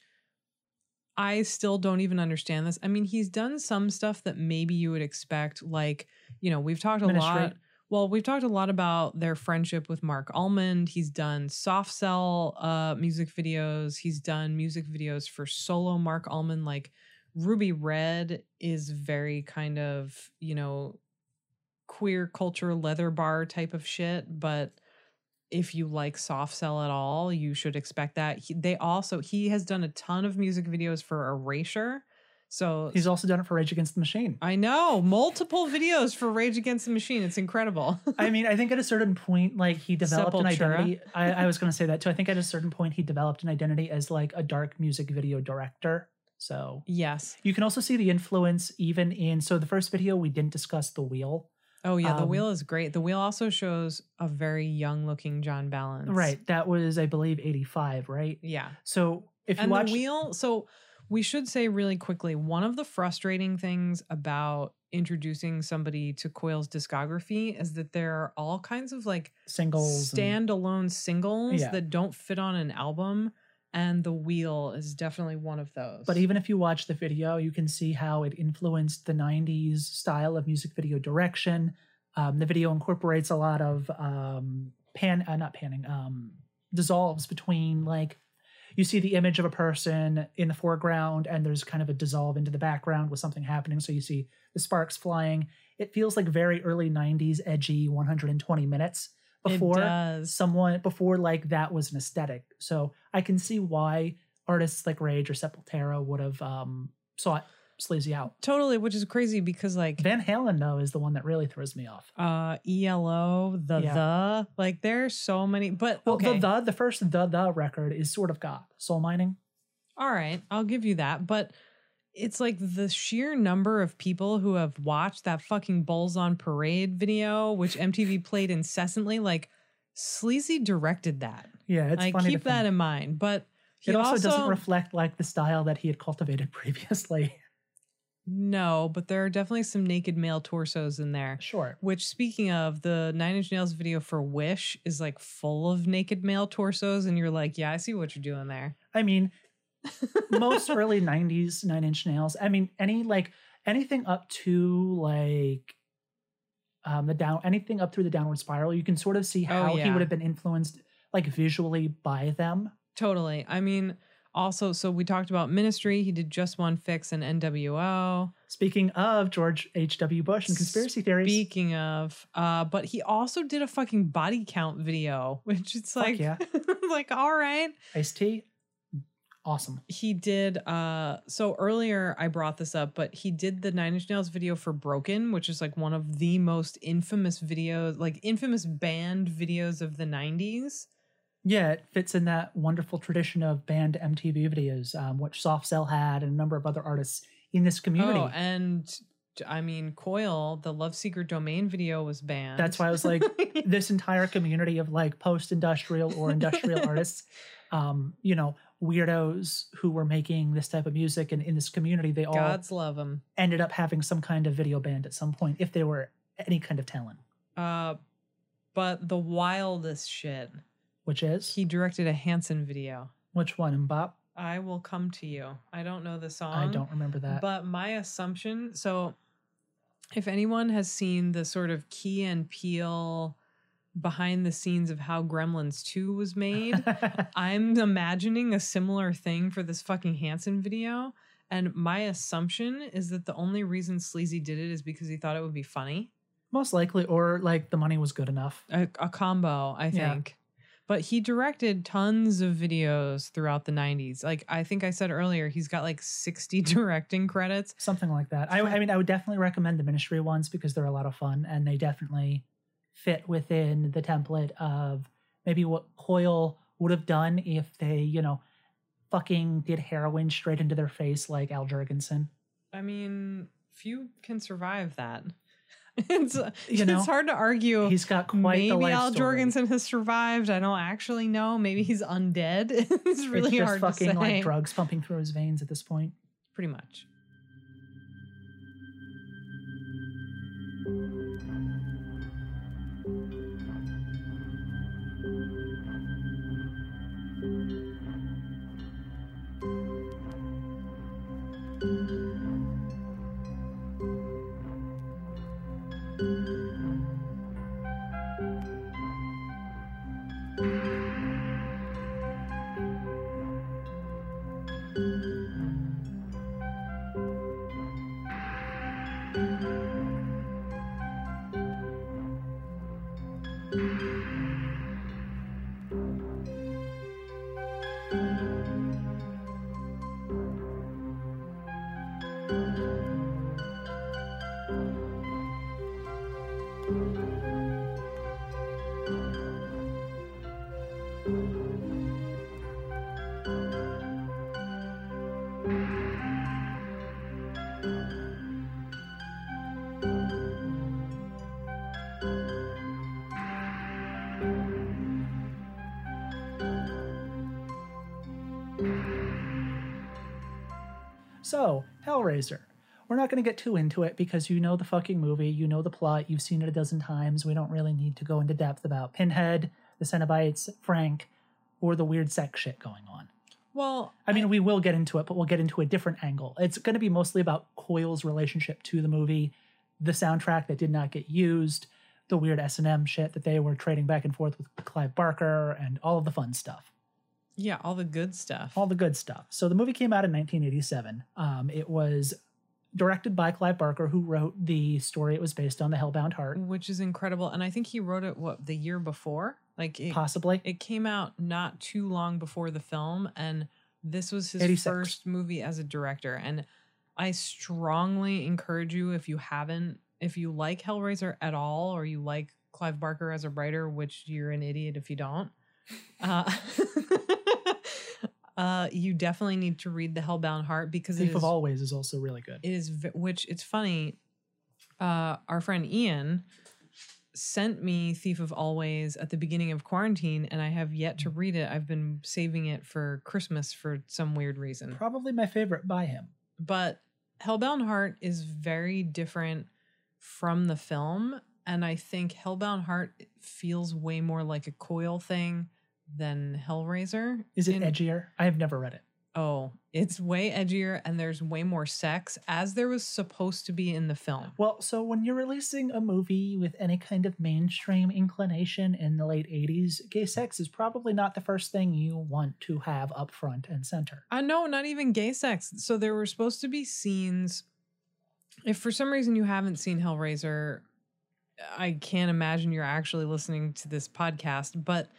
I still don't even understand this. I mean, he's done some stuff that maybe you would expect, like, you know, we've talked a Ministry. lot. Well, we've talked a lot about their friendship with Marc Almond. He's done Soft Cell uh, music videos. He's done music videos for solo Marc Almond. Like Ruby Red is very kind of, you know, queer culture leather bar type of shit. But if you like Soft Cell at all, you should expect that. He, they also he has done a ton of music videos for Erasure. So He's also done it for Rage Against the Machine. I know multiple videos for Rage Against the Machine. It's incredible. I mean, I think at a certain point, like he developed an identity. I, I was going to say that too. I think at a certain point, he developed an identity as like a dark music video director. So yes. you can also see the influence even in. So the first video we didn't discuss the wheel, Oh yeah, the Um, wheel is great. The wheel also shows a very young looking John Balance. right? That was, I believe, eighty five, right? Yeah. So if you and watch, the wheel so we should say really quickly one of the frustrating things about introducing somebody to coil's discography is that there are all kinds of like singles, and- standalone singles Yeah. that don't fit on an album and the wheel is definitely one of those But even if you watch the video, you can see how it influenced the 90s style of music video direction. Um, the video incorporates a lot of um, pan, uh, not panning, um, dissolves between like you see the image of a person in the foreground and there's kind of a dissolve into the background with something happening. So you see the sparks flying. It feels like very early 90s edgy 120 minutes before someone before like that was an aesthetic. So I can see why artists like Rage or Sepultura would have um sought sleazy out. totally, which is crazy because like Van Halen though is the one that really throws me off. uh ELO, the Yeah. the, like there's so many. But Well, okay, the, the the first the the record is sort of got soul mining. all right, I'll give you that. But it's like the sheer number of people who have watched that fucking Bulls on Parade video, which MTV played incessantly. Like Sleazy directed that. Yeah, it's like funny. keep that in mind. But he It also, doesn't reflect like the style that he had cultivated previously. No, but there are definitely some naked male torsos in there. Sure. Which, speaking of, the Nine Inch Nails video for Wish is like full of naked male torsos, and you're like, yeah, I see what you're doing there. I mean, most early 90s Nine Inch Nails. I mean, any like anything up to like um the down anything up through the downward spiral, you can sort of see Oh, how he would have been influenced like visually by them. Totally. I mean, also, so we talked about Ministry. He did Just One Fix in NWO. Speaking of George H.W. Bush and conspiracy theories. Speaking of, uh, but he also did a fucking body count video, which it's Fuck like, yeah. like, all right. Ice-T. Awesome. he did uh so earlier i brought this up but he did the nine inch nails video for broken which is like one of the most infamous videos like infamous band videos of the 90s Yeah, it fits in that wonderful tradition of banned MTV videos, um, which Soft Cell had and a number of other artists in this community. oh and i mean coil the Love's Secret Domain video was banned That's why I was like, this entire community of like post-industrial or industrial artists, um, you know, weirdos who were making this type of music, and in this community, they all god's love him ended up having some kind of video band at some point if they were any kind of talent. uh but the wildest shit Which is he directed a hanson video which one? MMMBop? i will come to you i don't know the song I don't remember that. But my assumption, so if anyone has seen the sort of Key and Peele behind the scenes of how Gremlins 2 was made, I'm imagining a similar thing for this fucking Hanson video. And my assumption is that the only reason Sleazy did it is because he thought it would be funny. Most likely, or like the money was good enough. A, a combo, I Yeah. think. But he directed tons of videos throughout the 90s. Like I think I said earlier, he's got like 60 directing credits. something like that. I, I mean, I would definitely recommend the ministry ones because they're a lot of fun and they definitely fit within the template of maybe what Coil would have done if they, you know, fucking did heroin straight into their face like Al Jourgensen. I mean, few can survive that. It's You know, it's hard to argue. He's got quite Maybe the life Maybe Al story. Jourgensen has survived. I don't actually know. Maybe he's undead. it's really it's just hard fucking to say. like drugs pumping through his veins at this point. Pretty much. So, Hellraiser. We're not going to get too into it because you know the fucking movie, you know the plot, you've seen it a dozen times. We don't really need to go into depth about Pinhead, the Cenobites, Frank, or the weird sex shit going on. Well, I mean, we will get into it, but we'll get into a different angle. It's going to be mostly about Coil's relationship to the movie, the soundtrack that did not get used, the weird S&M shit that they were trading back and forth with Clive Barker, and all of the fun stuff. Yeah, all the good stuff. all the good stuff. So the movie came out in 1987. Um, it was directed by Clive Barker, who wrote the story it was based on, The Hellbound Heart, which is incredible. And I think he wrote it what the year before. Like it, possibly. it came out not too long before the film, and this was his 86. first movie as a director. And I strongly encourage you if you haven't, if you like Hellraiser at all, or you like Clive Barker as a writer, which you're an idiot if you don't. Uh, uh, you definitely need to read The Hellbound Heart because Thief is of Always is also really good. it is which it's funny uh our friend ian sent me thief of always at the beginning of quarantine and i have yet to read it i've been saving it for christmas for some weird reason Probably my favorite by him. but hellbound heart is very different from the film and i think hellbound heart feels way more like a coil thing than hellraiser Is it in- edgier? I have never read it. oh it's way edgier and there's way more sex as there was supposed to be in the film Well, so when you're releasing a movie with any kind of mainstream inclination in the late 80s, gay sex is probably not the first thing you want to have up front and center. Uh, no, not even gay sex. So there were supposed to be scenes. If for some reason you haven't seen Hellraiser, I can't imagine you're actually listening to this podcast. But,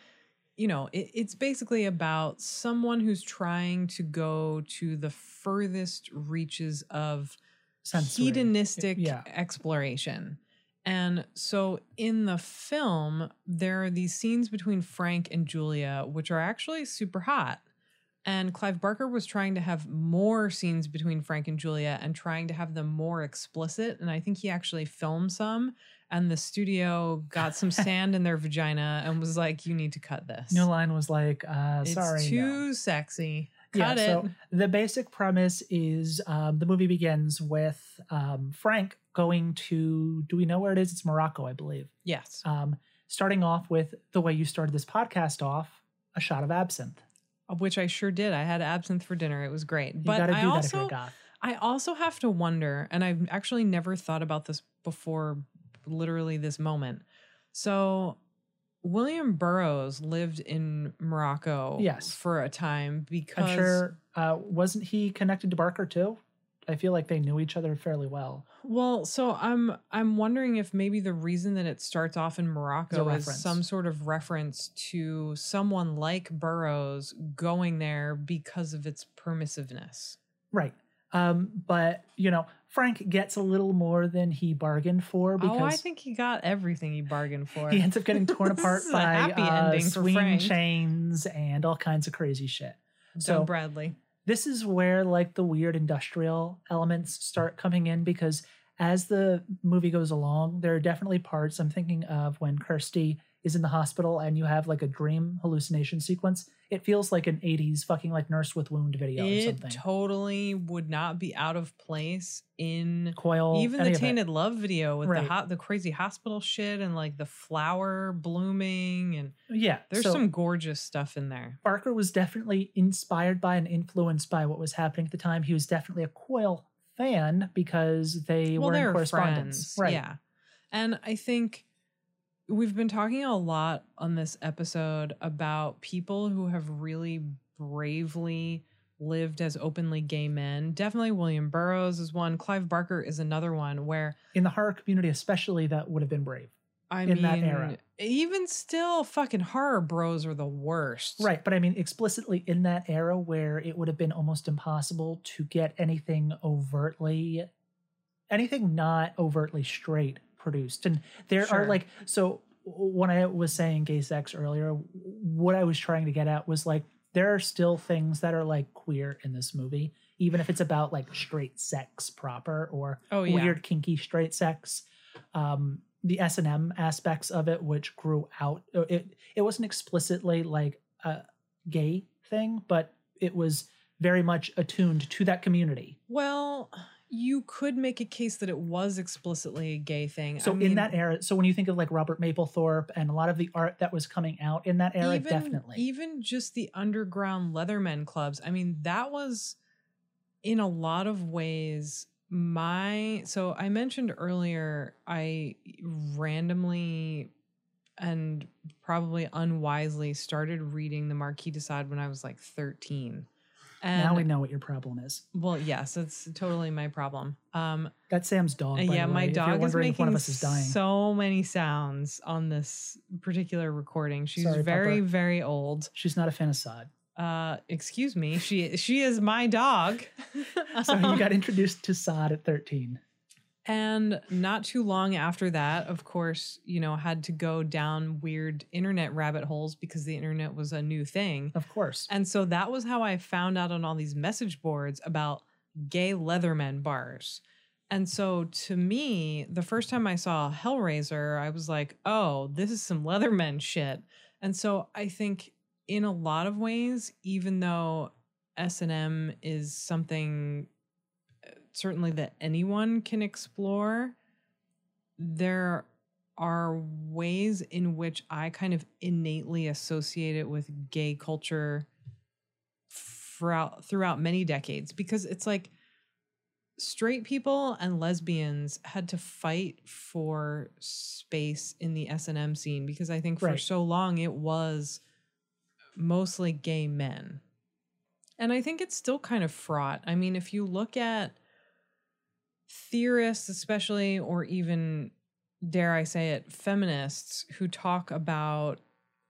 you know, it, it's basically about someone who's trying to go to the furthest reaches of Sensory. hedonistic Yeah. exploration. And so in the film, there are these scenes between Frank and Julia, which are actually super hot. And Clive Barker was trying to have more scenes between Frank and Julia and trying to have them more explicit. And I think he actually filmed some. And the studio got some sand in their vagina and was like, you need to cut this. New Line was like, uh, it's sorry. no. too sexy. Yeah, Cut it. so the basic premise is um, the movie begins with um, Frank going to, do we know where it is? It's Morocco, I believe. yes. Um, starting off with the way you started this podcast off, a shot of absinthe. Which I sure did. I had absinthe for dinner. It was great. You But I that also. I also have to wonder, and I've actually never thought about this before literally this moment. So William Burroughs lived in Morocco Yes. for a time because I'm sure, uh, wasn't he connected to Barker too? I feel like they knew each other fairly well. well, so I'm I'm wondering if maybe the reason that it starts off in Morocco is some sort of reference to someone like Burroughs going there because of its permissiveness. Right. Um, but, you know, Frank gets a little more than he bargained for because oh, I think he got everything he bargained for. he ends up getting torn apart by happy uh, swing chains and all kinds of crazy shit. So Bradley. This is where like the weird industrial elements start coming in because as the movie goes along, there are definitely parts I'm thinking of when Kirsty is in the hospital and you have like a dream hallucination sequence. It feels like an 80s fucking like nurse with wound video or It something. totally would not be out of place in Coil, even the tainted love video with Right. the hot the crazy hospital shit and like the flower blooming and Yeah, there's so some gorgeous stuff in there. Barker was definitely inspired by and influenced by what was happening at the time. He was definitely a Coil fan because they well, were in correspondence. friends, Right. Yeah, and I think we've been talking a lot on this episode about people who have really bravely lived as openly gay men. Definitely William Burroughs is one. Clive Barker is another one where In the horror community, especially, that would have been brave. I in mean, that era. even still, fucking horror bros are the worst. Right, but I mean explicitly in that era where it would have been almost impossible to get anything overtly anything not overtly straight produced. And there Sure. are like so when I was saying gay sex earlier, what I was trying to get at was like there are still things that are like queer in this movie, even if it's about like straight sex proper or Oh yeah. weird kinky straight sex. Um the S and M aspects of it, which grew out, uh, it it wasn't explicitly like a gay thing, but it was very much attuned to that community. Well, you could make a case that it was explicitly a gay thing. So I in that era, so when you think of like Robert Mapplethorpe and a lot of the art that was coming out in that era, even, definitely. even just the underground Leathermen clubs. I mean, that was in a lot of ways my. So I mentioned earlier, I randomly and probably unwisely started reading the Marquis de Sade when I was like 13. And now we know what your problem is. well, yes, it's totally my problem. Um, That's Samm's dog. by yeah, the my dog is making one of us is dying. so many sounds on this particular recording. She's Sorry, very, Papa. very old. She's not a fan of Sade. Uh, excuse me. She she is my dog. So you got introduced to Sade at 13. And not too long after that, of course, you know, had to go down weird internet rabbit holes because the internet was a new thing. Of course. And so that was how I found out on all these message boards about gay Leatherman bars. And so to me, the first time I saw Hellraiser, I was like, oh, this is some Leatherman shit. And so I think in a lot of ways, even though S&M is something certainly that anyone can explore, there are ways in which I kind of innately associate it with gay culture throughout throughout many decades because it's like straight people and lesbians had to fight for space in the S&M scene because I think for Right. so long it was mostly gay men. And I think it's still kind of fraught. I mean, if you look at theorists, especially, or even, dare I say it, feminists who talk about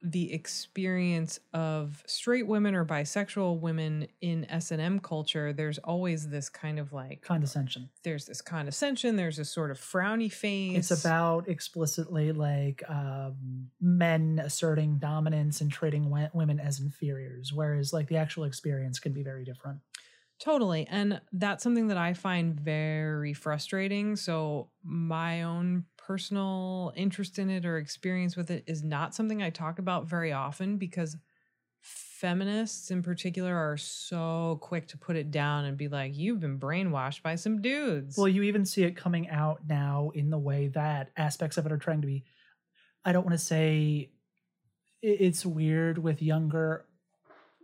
the experience of straight women or bisexual women in S&M culture, there's always this kind of like, Condescension. there's this condescension, there's this sort of frowny face. It's about explicitly like um, men asserting dominance and treating women as inferiors, whereas like the actual experience can be very different. Totally. And that's something that I find very frustrating. So, my own personal interest in it or experience with it is not something I talk about very often because feminists in particular are so quick to put it down and be like, you've been brainwashed by some dudes. Well, you even see it coming out now in the way that aspects of it are trying to be. I don't want to say it's weird with younger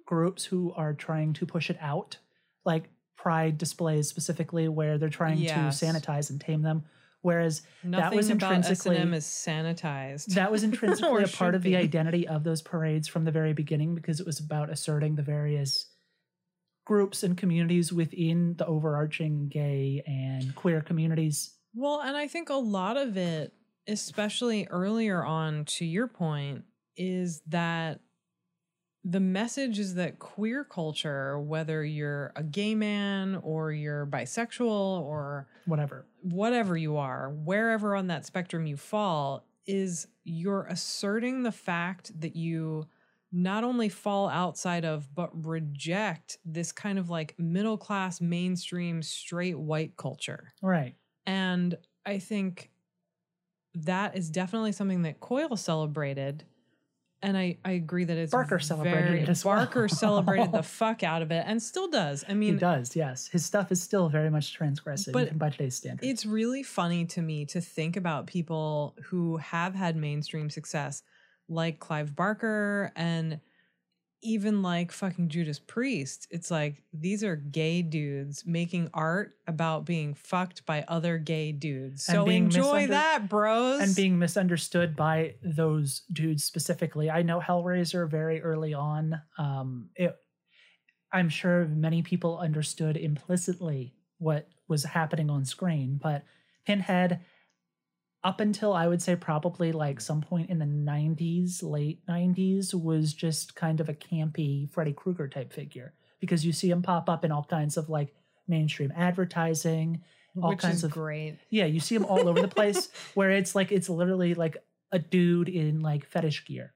groups who are trying to push it out, like pride displays specifically, where they're trying Yes. to sanitize and tame them. Whereas Nothing was about intrinsically- S&M is sanitized. that was intrinsically a part of the identity of those parades from the very beginning because it was about asserting the various groups and communities within the overarching gay and queer communities. Well, and I think a lot of it, especially earlier on, to your point, is that the message is that queer culture, whether you're a gay man or you're bisexual or Whatever. whatever you are, wherever on that spectrum you fall, is you're asserting the fact that you not only fall outside of, but reject this kind of like middle class, mainstream, straight white culture. Right. And I think that is definitely something that Coil celebrated. And I, I agree that it's Barker celebrated very- it as well. Barker celebrated the fuck out of it and still does. I mean, he does, yes. His stuff is still very much transgressive But by today's standards. it's really funny to me to think about people who have had mainstream success, like Clive Barker and even like fucking Judas Priest. It's like these are gay dudes making art about being fucked by other gay dudes. And So enjoy that, bros. and being misunderstood by those dudes specifically. I know Hellraiser very early on. Um, it, I'm sure many people understood implicitly what was happening on screen, but Pinhead, up until I would say probably like some point in the 90s, late 90s, was just kind of a campy Freddy Krueger type figure because you see him pop up in all kinds of like mainstream advertising, all which kinds of great. yeah, you see him all over the place where it's like it's literally like a dude in like fetish gear.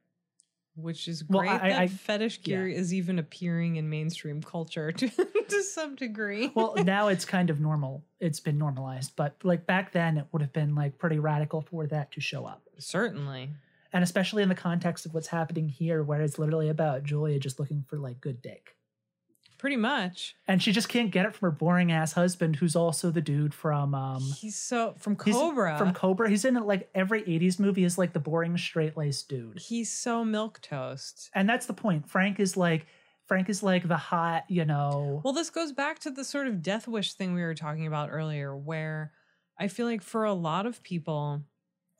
Which is Well, great I- that I- fetish gear yeah. is even appearing in mainstream culture to, to some degree. Well, now it's kind of normal. It's been normalized, but like back then it would have been like pretty radical for that to show up. certainly. And especially in the context of what's happening here where it's literally about Julia just looking for like good dick. Pretty much. And she just can't get it from her boring ass husband who's also the dude from um He's so from he's Cobra. From Cobra. He's in like every 80s movie is like the boring straight-laced dude. He's so milk toast. And that's the point. Frank is like Frank is like the hot, you know. Well, this goes back to the sort of death wish thing we were talking about earlier, where I feel like for a lot of people,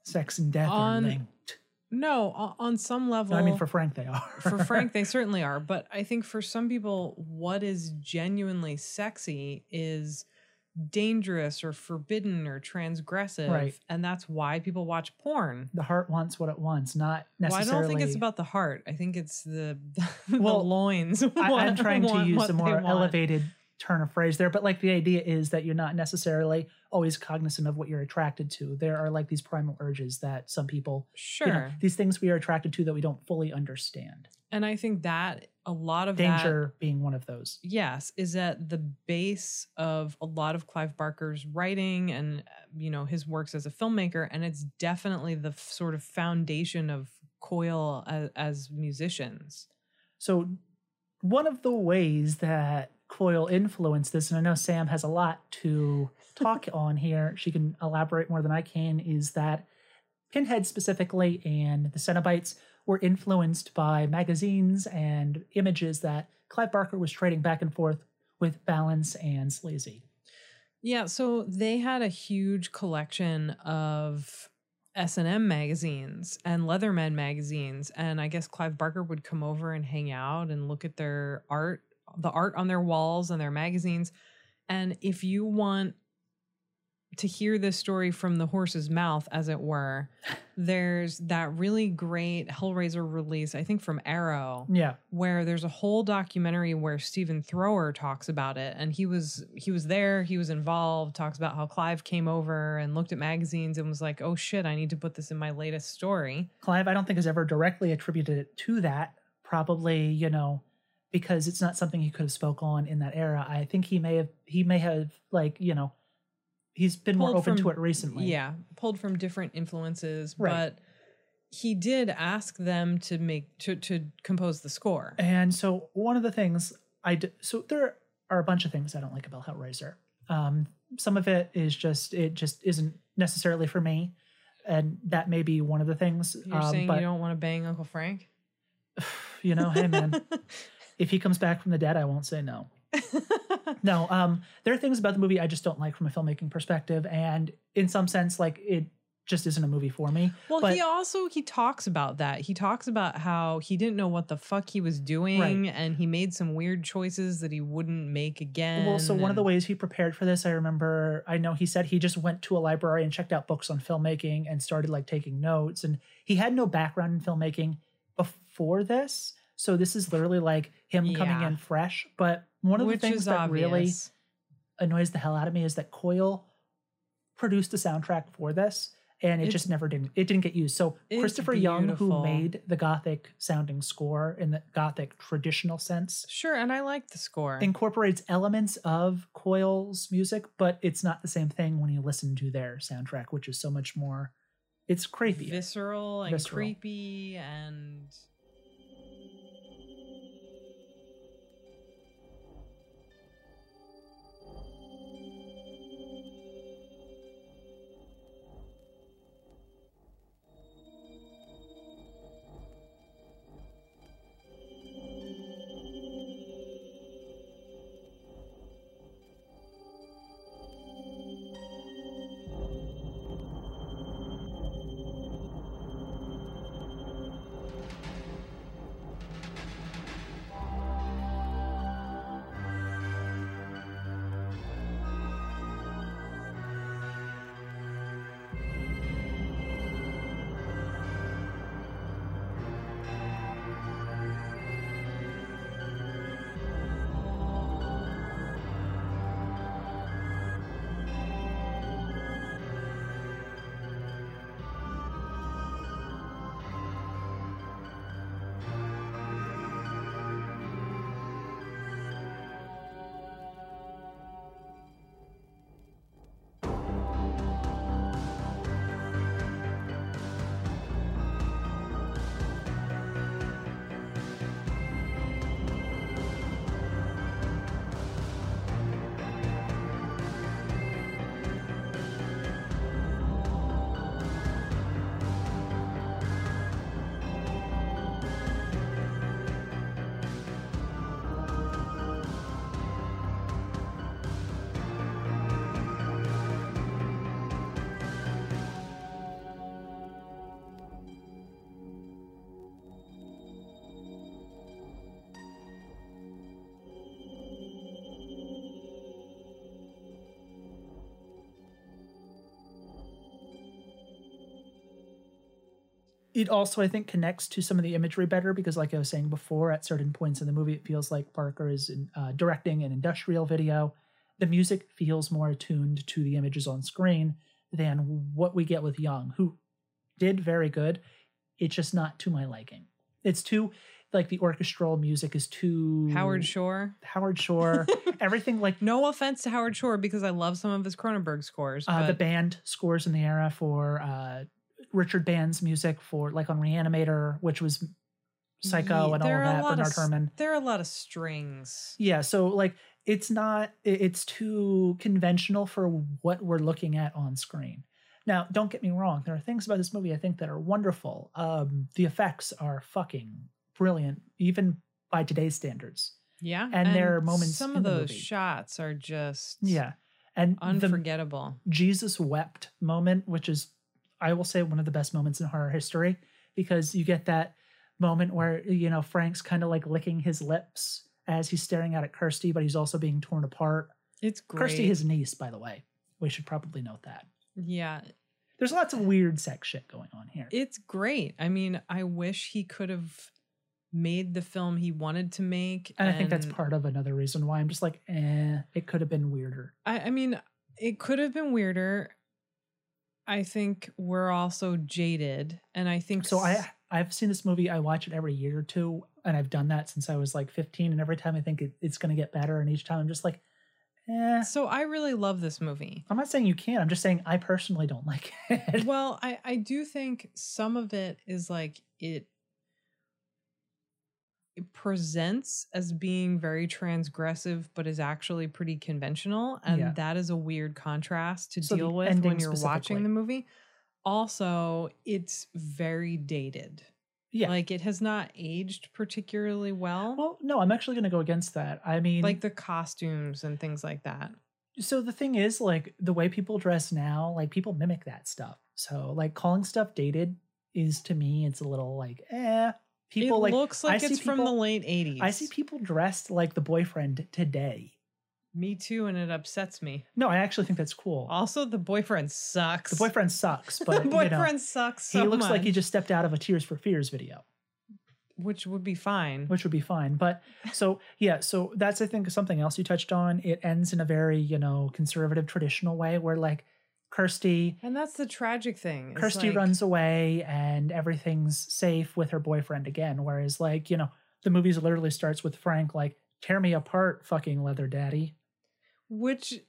sex and death On- are linked. No, on some level. I mean, for Frank, they are. for Frank, they certainly are. But I think for some people, what is genuinely sexy is dangerous or forbidden or transgressive. Right. And that's why people watch porn. the heart wants what it wants, not Well, I don't think it's about the heart. I think it's the, the Well, loins. I, I'm trying to use a more elevated turn of phrase there, but like the idea is that you're not necessarily always cognizant of what you're attracted to. There are like these primal urges that some people, Sure. you know, these things we are attracted to that we don't fully understand. and I think that a lot of that Danger being one of those. yes is at the base of a lot of clive barker's writing and you know his works as a filmmaker and it's definitely the f- sort of foundation of coil as, as musicians So, one of the ways that Coil influenced this, and I know Samm has a lot to talk on here, she can elaborate more than I can, is that Pinhead specifically and the Cenobites were influenced by magazines and images that Clive Barker was trading back and forth with Balance and Sleazy. yeah so they had a huge collection of s&m magazines and leatherman magazines and i guess clive barker would come over and hang out and look at their art the art on their walls and their magazines and if you want to hear this story from the horse's mouth, as it were, there's that really great Hellraiser release, I think from Arrow, Yeah. where there's a whole documentary where Stephen Thrower talks about it, and he was he was there, he was involved, talks about how Clive came over and looked at magazines and was like, "Oh shit, I need to put this in my latest story." Clive, I don't think has ever directly attributed it to that. Probably, you know, because it's not something he could have spoke on in that era. I think he may have he may have like, you know, he's been more open to it recently. Yeah, pulled from different influences, Right. but he did ask them to make to to compose the score. And so one of the things I d- so there are a bunch of things I don't like about Hellraiser. Um, some of it is just it just isn't necessarily for me, and that may be one of the things. You're um, saying but you don't want to bang Uncle Frank? you know, hey man, if he comes back from the dead, I won't say no. No, um, there are things about the movie I just don't like from a filmmaking perspective, and in some sense, like it just isn't a movie for me. Well, But- he also he talks about that. He talks about how he didn't know what the fuck he was doing, and he made some weird choices that he wouldn't make again. Well, so one of the ways he prepared for this, I remember, I know he said he just went to a library and checked out books on filmmaking and started like taking notes. And he had no background in filmmaking before this. So this is literally like him coming in fresh. But one of which the things that really annoys the hell out of me is that Coil produced a soundtrack for this and it It's- just never didn't it didn't get used. So Christopher Young, who made the gothic sounding score in the gothic traditional sense, Sure, and I like the score. incorporates elements of Coil's music, but it's not the same thing when you listen to their soundtrack, which is so much more. It's creepy. visceral and Visceral. creepy and it also I think connects to some of the imagery better because, like I was saying before, at certain points in the movie, it feels like Barker is in, uh, directing an industrial video. The music feels more attuned to the images on screen than what we get with Young, who did very good. It's just not to my liking. It's too like the orchestral music is too Howard Shore. Howard Shore, everything like No offense to Howard Shore because I love some of his Cronenberg scores. uh, the band scores in the era for uh, Richard Band's music for like on Reanimator, which was Psycho Ye- and all of that. lot of Bernard s- There are a lot of strings. Yeah, so like it's not it's too conventional for what we're looking at on screen. Now, don't get me wrong, there are things about this movie I think that are wonderful. Um the effects are fucking brilliant even by today's standards. Yeah. And there are moments Some of those movie. shots are just Yeah. And unforgettable. Jesus wept moment, which is, I will say, one of the best moments in horror history because you get that moment where, you know, Frank's kind of like licking his lips as he's staring out at Kirsty, but he's also being torn apart. It's great. Kirsty, his niece, by the way. We should probably note that. yeah. There's lots of weird sex shit going on here. It's great. I mean, I wish he could have made the film he wanted to make. and I think that's part of another reason why I'm just like, eh, it could have been weirder. I, I mean, it could have been weirder. I think we're also jaded, and I think So I I've seen this movie. I watch it every year or two, and I've done that since I was like 15. And every time I think it, it's going to get better, and each time I'm just like, eh. So I really love this movie. I'm not saying you can't. I'm just saying I personally don't like it. well, I I do think some of it is like it it presents as being very transgressive but is actually pretty conventional and Yeah. that is a weird contrast to So deal with when you're watching the movie. Also, it's very dated. yeah. Like it has not aged particularly well. well, no, I'm actually going to go against that. I mean, like the costumes and things like that. so the thing is, like the way people dress now, like people mimic that stuff. So like calling stuff dated is to me, it's a little like, eh. People it like looks like see it's from the late 80s. I see people dressed like the boyfriend today. Me too, and it upsets me. No, I actually think that's cool. Also, the boyfriend sucks. The boyfriend sucks, but the you boyfriend know, sucks so he looks like he just stepped out of a Tears for Fears video. which would be fine. which would be fine. But so yeah, so that's I think something else you touched on. It ends in a very you know conservative traditional way where like Kirsty and that's the tragic thing. Kirsty like, runs away and everything's safe with her boyfriend again. Whereas like you know the movie literally starts with Frank like tear me apart, fucking leather daddy. which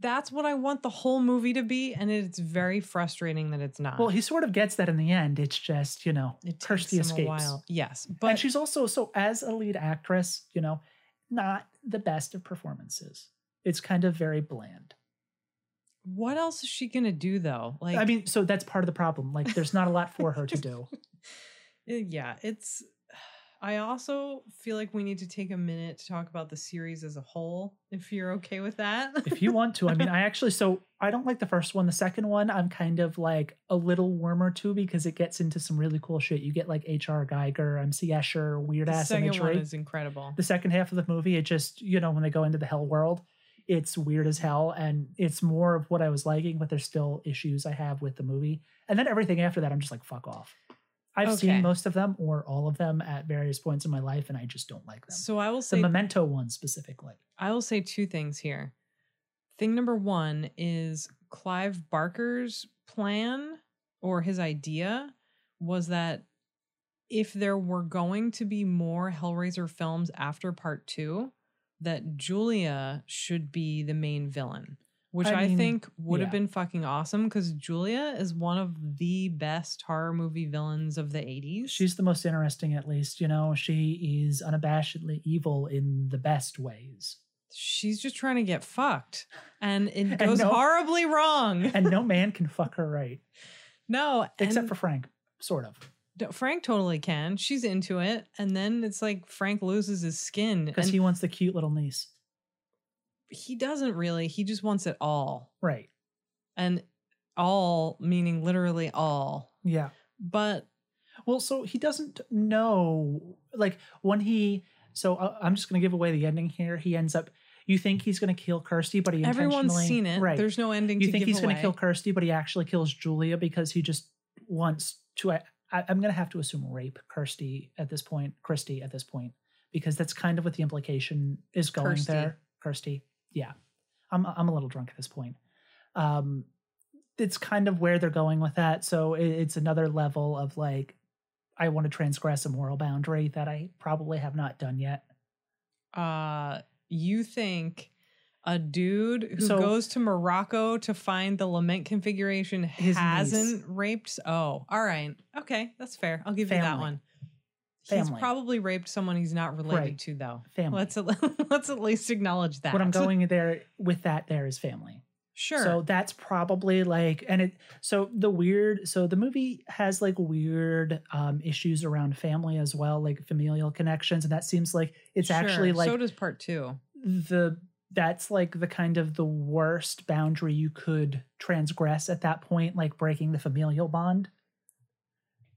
that's what I want the whole movie to be, and it's very frustrating that it's not. Well, he sort of gets that in the end. It's just you know it takes Kirsty escapes. a while. Yes, but and she's also so as a lead actress, you know, not the best of performances. It's kind of very bland. What else is she gonna do though? Like, I mean, so that's part of the problem. Like, there's not a lot for her to do. Uh, yeah, it's. I also feel like we need to take a minute to talk about the series as a whole, if you're okay with that. If you want to, I mean, I actually, so I don't like the first one. The second one, I'm kind of like a little warmer to because it gets into some really cool shit. You get like H.R. Giger, MC Escher, weird the ass second imagery. one is incredible. the second half of the movie, it just, you know, when they go into the hell world, it's weird as hell. And it's more of what I was liking, but there's still issues I have with the movie. And then everything after that, I'm just like, fuck off. I've Okay. seen most of them or all of them at various points in my life, and I just don't like them. So I will say the Memento one specifically. I will say two things here. Thing number one is Clive Barker's plan or his idea was that if there were going to be more Hellraiser films after part two, that Julia should be the main villain, which I I, mean, think would have been fucking awesome because Julia is one of the best horror movie villains of the 80s. She's the most interesting, at least. You know, she is unabashedly evil in the best ways. She's just trying to get fucked. And it And goes no- horribly wrong. And no man can fuck her right, No, except and for Frank, sort of. Frank totally can. She's into it, and then it's like Frank loses his skin, Because he wants the cute little niece. He doesn't really. He just wants it all, Right. and all meaning literally all. Yeah. But Well, so he doesn't know, like, when he. So uh, I'm just going to give away the ending here. He ends up. You think he's going to kill Kirsty, but he everyone's intentionally- seen it. Right. There's no ending. you think he's going to kill Kirsty, but he actually kills Julia because he just wants to. I, I, I'm gonna have to assume rape Kirsty at this point, Christy at this point, because that's kind of what the implication is going Kirsty. there. Kirsty, yeah, I'm I'm a little drunk at this point. Um, it's kind of where they're going with that. So it, it's another level of like, I want to transgress a moral boundary that I probably have not done yet. Uh, you think a dude who So- goes to Morocco to find the lament configuration hasn't raped? Oh, all right. Okay, that's fair. I'll give you that Family. one. He's Family. probably raped someone he's not related Right. to, though. Family. Let's at, let's at least acknowledge that. What I'm going there with that there is family. Sure. So that's probably like, and it, so the weird, so the movie has like weird um, issues around family as well, like familial connections. And that seems like it's actually like so does part two. the, that's like the kind of the worst boundary you could transgress at that point, like breaking the familial bond.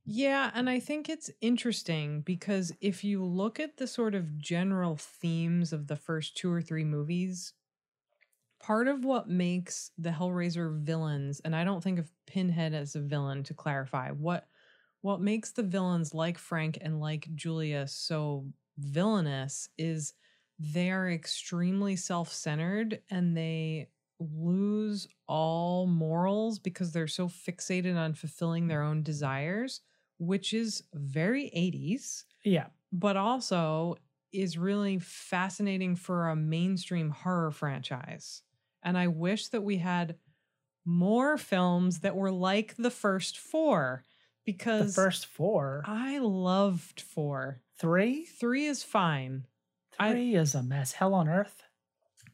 Yeah, and I think it's interesting because if you look at the sort of general themes of the first two or three movies, part of what makes the Hellraiser villains, and I don't think of Pinhead as a villain to clarify, what what makes the villains like Frank and like Julia so villainous is they are extremely self-centered and they lose all morals because they're so fixated on fulfilling their own desires, which is very 80s, Yeah. but also is really fascinating for a mainstream horror franchise. And I wish that we had more films that were like the first four because The first four, I loved four. three, Three is fine. I- three is a mess. Hell on earth.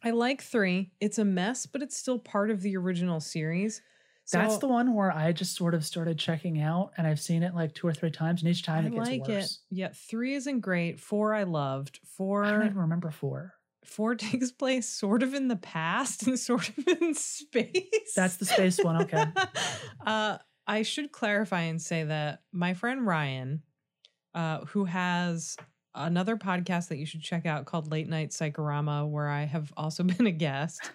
I like three. It's a mess, but it's still part of the original series. That's the one where I just sort of started checking out, and I've seen it like two or three times, and each time I it gets like worse. it. Yeah, three isn't great. Four I loved. Four. I don't even remember four. four takes place sort of in the past and sort of in space. That's the space one. Okay. uh, I should clarify and say that my friend Ryan, uh, who has another podcast that you should check out called Late Night Psychorama, where I have also been a guest,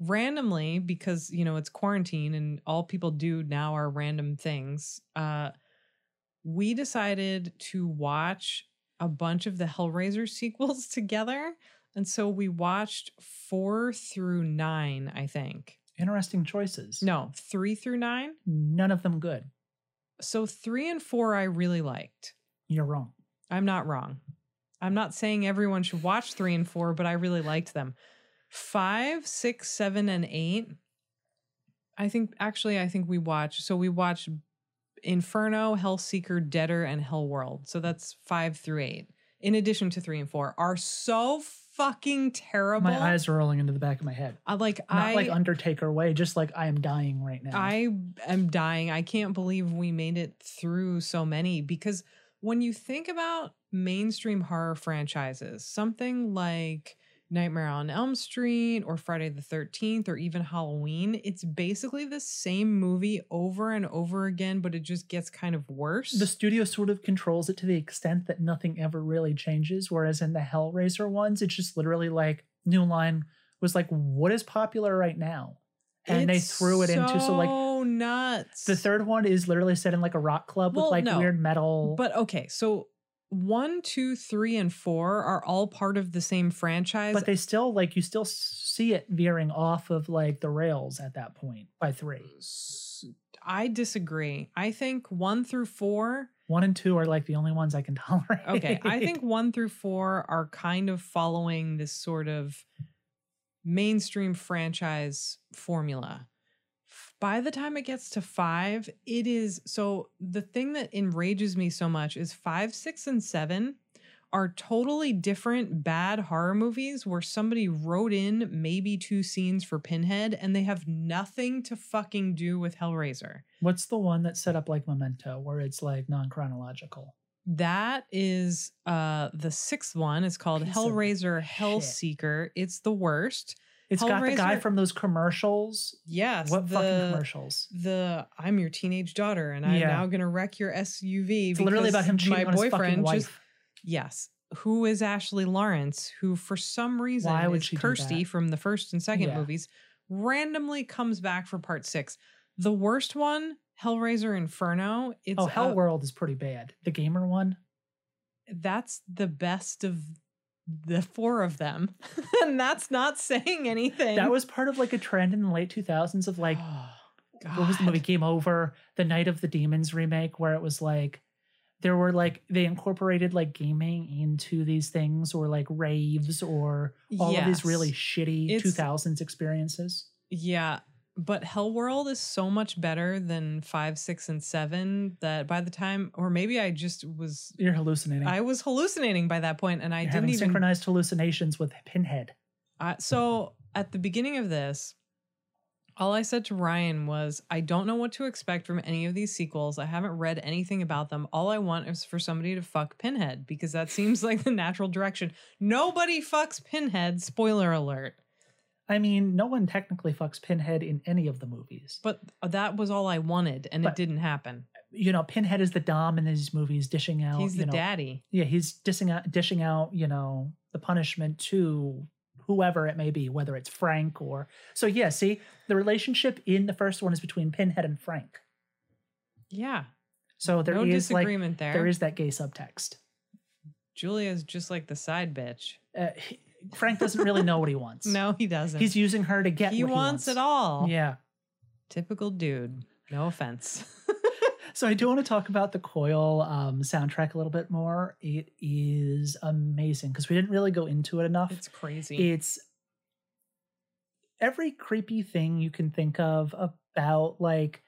randomly because you know it's quarantine and all people do now are random things. Uh, we decided to watch a bunch of the Hellraiser sequels together. And so we watched four through nine, I think. Interesting choices. No, three through nine. None of them good. So three and four I really liked. You're wrong. I'm not wrong. I'm not saying everyone should watch three and four, but I really liked them. Five, six, seven, and eight. I think actually I think we watched so we watched Inferno, Hellseeker, Deader, and Hellworld. So that's five through eight. In addition to three and four, are so fucking terrible. My eyes are rolling into the back of my head. I like Not I like Undertaker way, just like I am dying right now. I am dying. I can't believe we made it through so many because when you think about mainstream horror franchises, something like Nightmare on Elm Street or Friday the 13th or even Halloween, it's basically the same movie over and over again, but it just gets kind of worse. the studio sort of controls it to the extent that nothing ever really changes. Whereas in the Hellraiser ones, it's just literally like New Line was like, what is popular right now? And they threw it into so like nuts. the third one is literally set in like a rock club Well, with like no, weird metal. But okay, so one, two, three, and four are all part of the same franchise. but they still like you still see it veering off of like the rails at that point by three. I disagree. I think one through four. One and two are like the only ones I can tolerate. Okay, I think one through four are kind of following this sort of mainstream franchise formula. By the time it gets to five, it is so the thing that enrages me so much is five, six, and seven are totally different bad horror movies where somebody wrote in maybe two scenes for Pinhead and they have nothing to fucking do with Hellraiser. What's the one that's set up like Memento, where it's like non chronological? That is uh the sixth one. It's called Piece Hellraiser shit. Hellseeker. It's the worst. It's got the guy from those commercials. Yes. what the, fucking commercials? The I'm your teenage daughter and I'm Yeah. now gonna wreck your SUV. It's literally about him cheating my on his fucking boyfriend wife. just Yes. Who is Ashley Lawrence, who for some reason Why would she Kirsty from the first and second Yeah. movies, randomly comes back for part six. The worst one Hellraiser Inferno. It's oh, a- Hell World is pretty bad. The gamer one. that's the best of the four of them, and that's not saying anything. That was part of like a trend in the late 2000s of like Oh, what was the movie. Game Over, the Night of the Demons remake, where it was like there were like they incorporated like gaming into these things or like raves or all of these really shitty It's- 2000s experiences. Yeah, but Hellworld is so much better than five, six, and seven that by the time, or maybe I just was, You're hallucinating. I was hallucinating by that point, and I You're didn't even. synchronized hallucinations with Pinhead. Uh, so at the beginning of this, all I said to Ryan was, I don't know what to expect from any of these sequels. I haven't read anything about them. All I want is for somebody to fuck Pinhead because that seems like the natural direction. Nobody fucks Pinhead, spoiler alert. I mean, no one technically fucks Pinhead in any of the movies. But that was all I wanted, and But- it didn't happen. You know, Pinhead is the dom in these movies, dishing out. He's the know, daddy. Yeah, he's dishing out, dishing out, you know, the punishment to whoever it may be, whether it's Frank or. So yeah, see, the relationship in the first one is between Pinhead and Frank. Yeah. So there no is like disagreement there. there is that gay subtext. Julia's just like the side bitch. Uh, Frank doesn't really know what he wants. No, he doesn't. he's using her to get. he what wants he it all. Yeah. Typical dude. No offense. So I do want to talk about the Coil um, soundtrack a little bit more. It is amazing because we didn't really go into it enough. it's crazy. it's every creepy thing you can think of about like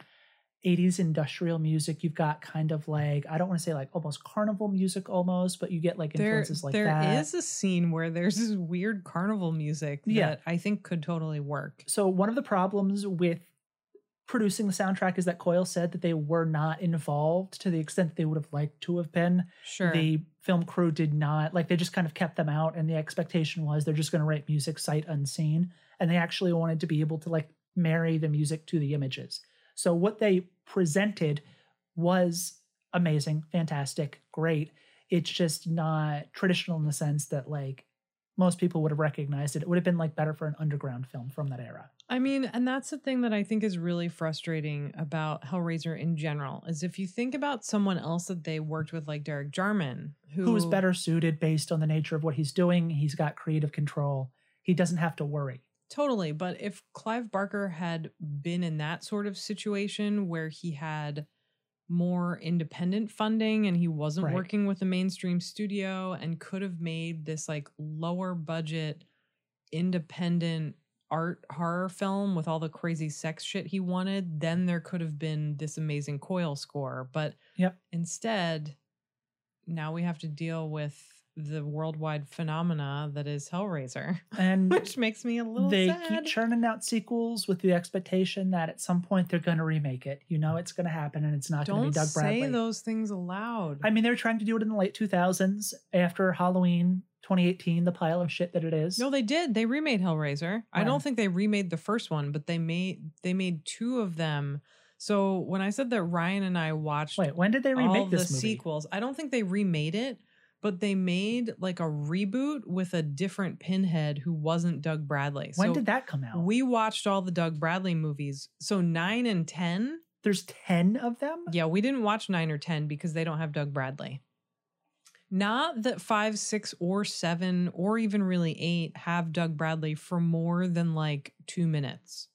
80s industrial music you've got kind of like i don't want to say like almost carnival music almost but you get like there influences like there that is a scene where there's this weird carnival music Yeah. that I think could totally work. so one of the problems with producing the soundtrack is that coil said that they were not involved to the extent that they would have liked to have been Sure. the film crew did not like they just kind of kept them out and the expectation was they're just going to write music sight unseen and they actually wanted to be able to like marry the music to the images so what they presented was amazing fantastic great. It's just not traditional in the sense that like most people would have recognized it. It would have been like better for an underground film from that era. I mean, and that's the thing that I think is really frustrating about Hellraiser in general is if you think about someone else that they worked with, like Derek Jarman, who who is better suited based on the nature of what he's doing. He's got creative control. He doesn't have to worry Totally. But if Clive Barker had been in that sort of situation where he had more independent funding and he wasn't Right. working with a mainstream studio and could have made this like lower budget independent art horror film with all the crazy sex shit he wanted, then there could have been this amazing coil score. But Yep. instead, now we have to deal with the worldwide phenomena that is Hellraiser, and which makes me a little sad. they sad. keep churning out sequels with the expectation that at some point they're going to remake it. You know, it's going to happen, and it's not going to be Doug say those things aloud. I mean, they were trying to do it in the late 2000s after Halloween 2018, the pile of shit that it is. no, they did. They remade Hellraiser. I don't think they remade the first one, but they made they made two of them. So when I said that Ryan and I watched Wait, when did they remake all the movie? sequels, I don't think they remade it, but they made like a reboot with a different Pinhead who wasn't Doug Bradley. When so did that come out? we watched all the Doug Bradley movies. So nine and ten. There's 10 of them? Yeah, we didn't watch nine or 10 because they don't have Doug Bradley. Not that five, six, or seven, or even really eight have Doug Bradley for more than like two minutes.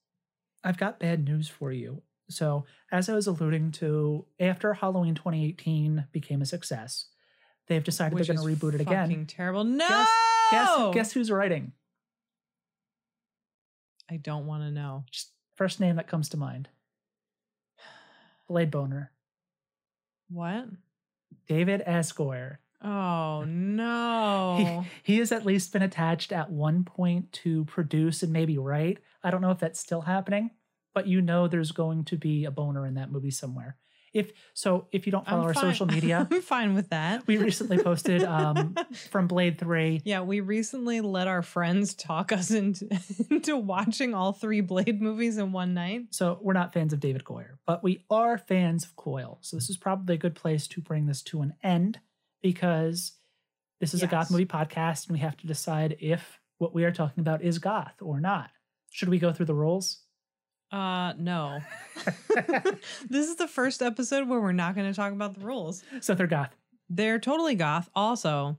I've got bad news for you. So, as I was alluding to, after Halloween 2018 became a success, they've decided Which they're going to reboot it fucking again. terrible. No! Guess, guess who's writing? I don't want to know. Just first name that comes to mind. Blade Boner. What? David S. Goyer. Oh, He, no. he has at least been attached at one point to produce and maybe write. I don't know if that's still happening, but you know there's going to be a boner in that movie somewhere. If so, if you don't follow our social media, I'm fine with that. we recently posted um, from Blade Three. Yeah, we recently let our friends talk us into, into watching all three Blade movies in one night. So we're not fans of David Goyer, but we are fans of Coil. So this is probably a good place to bring this to an end because this is a goth movie podcast and we have to decide if what we are talking about is goth or not. Should we go through the rules? Uh, no. this is the first episode where we're not going to talk about the rules. So they're goth. They're totally goth. Also,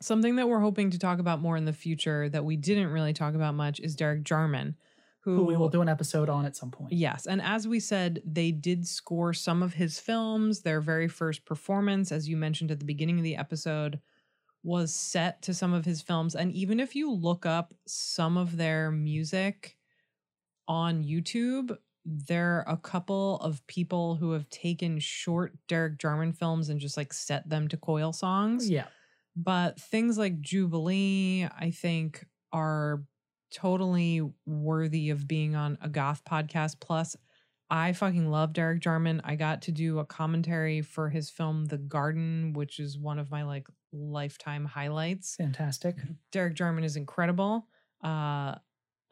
something that we're hoping to talk about more in the future that we didn't really talk about much is Derek Jarman, who, Who we will do an episode on at some point. Yes. And as we said, they did score some of his films. Their very first performance, as you mentioned at the beginning of the episode, was set to some of his films. And even if you look up some of their music on YouTube, there are a couple of people who have taken short Derek Jarman films and just like set them to coil songs Yeah. but things like Jubilee, I think, are totally worthy of being on a goth podcast. Plus, I fucking love Derek Jarman. I got to do a commentary for his film The Garden, which is one of my like lifetime highlights. Fantastic. Derek Jarman is incredible. Uh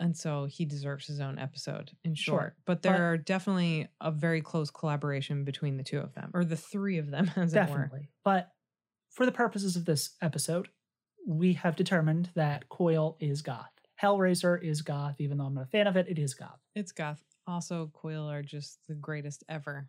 and so he deserves his own episode in Sure. short. But there But- are definitely a very close collaboration between the two of them, or the three of them, as it were. Definitely. But for the purposes of this episode, we have determined that Coil is goth. Hellraiser is goth, even though I'm not a fan of it, it is goth. It's goth. Also, Coil are just the greatest ever.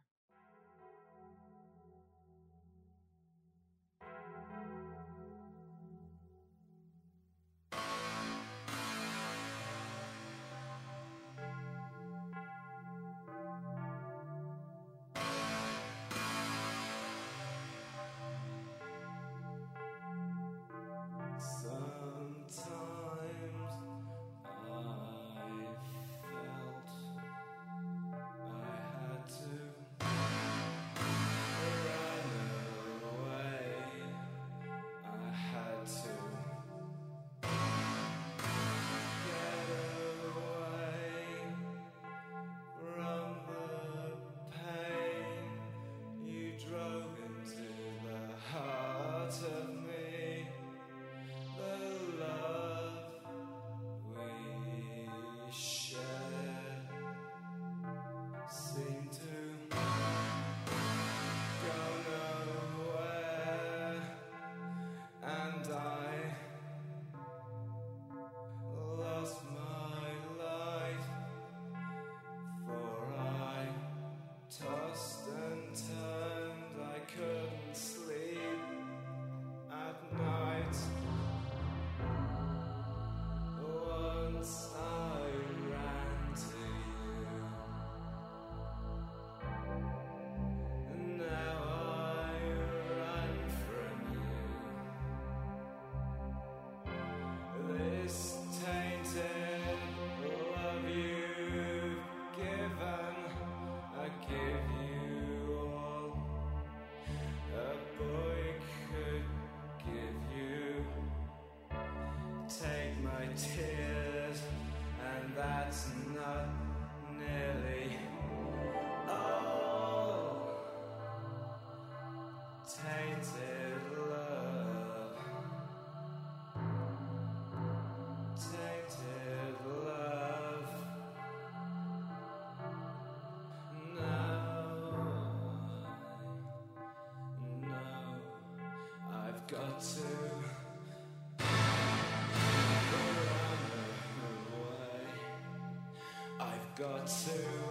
Got to.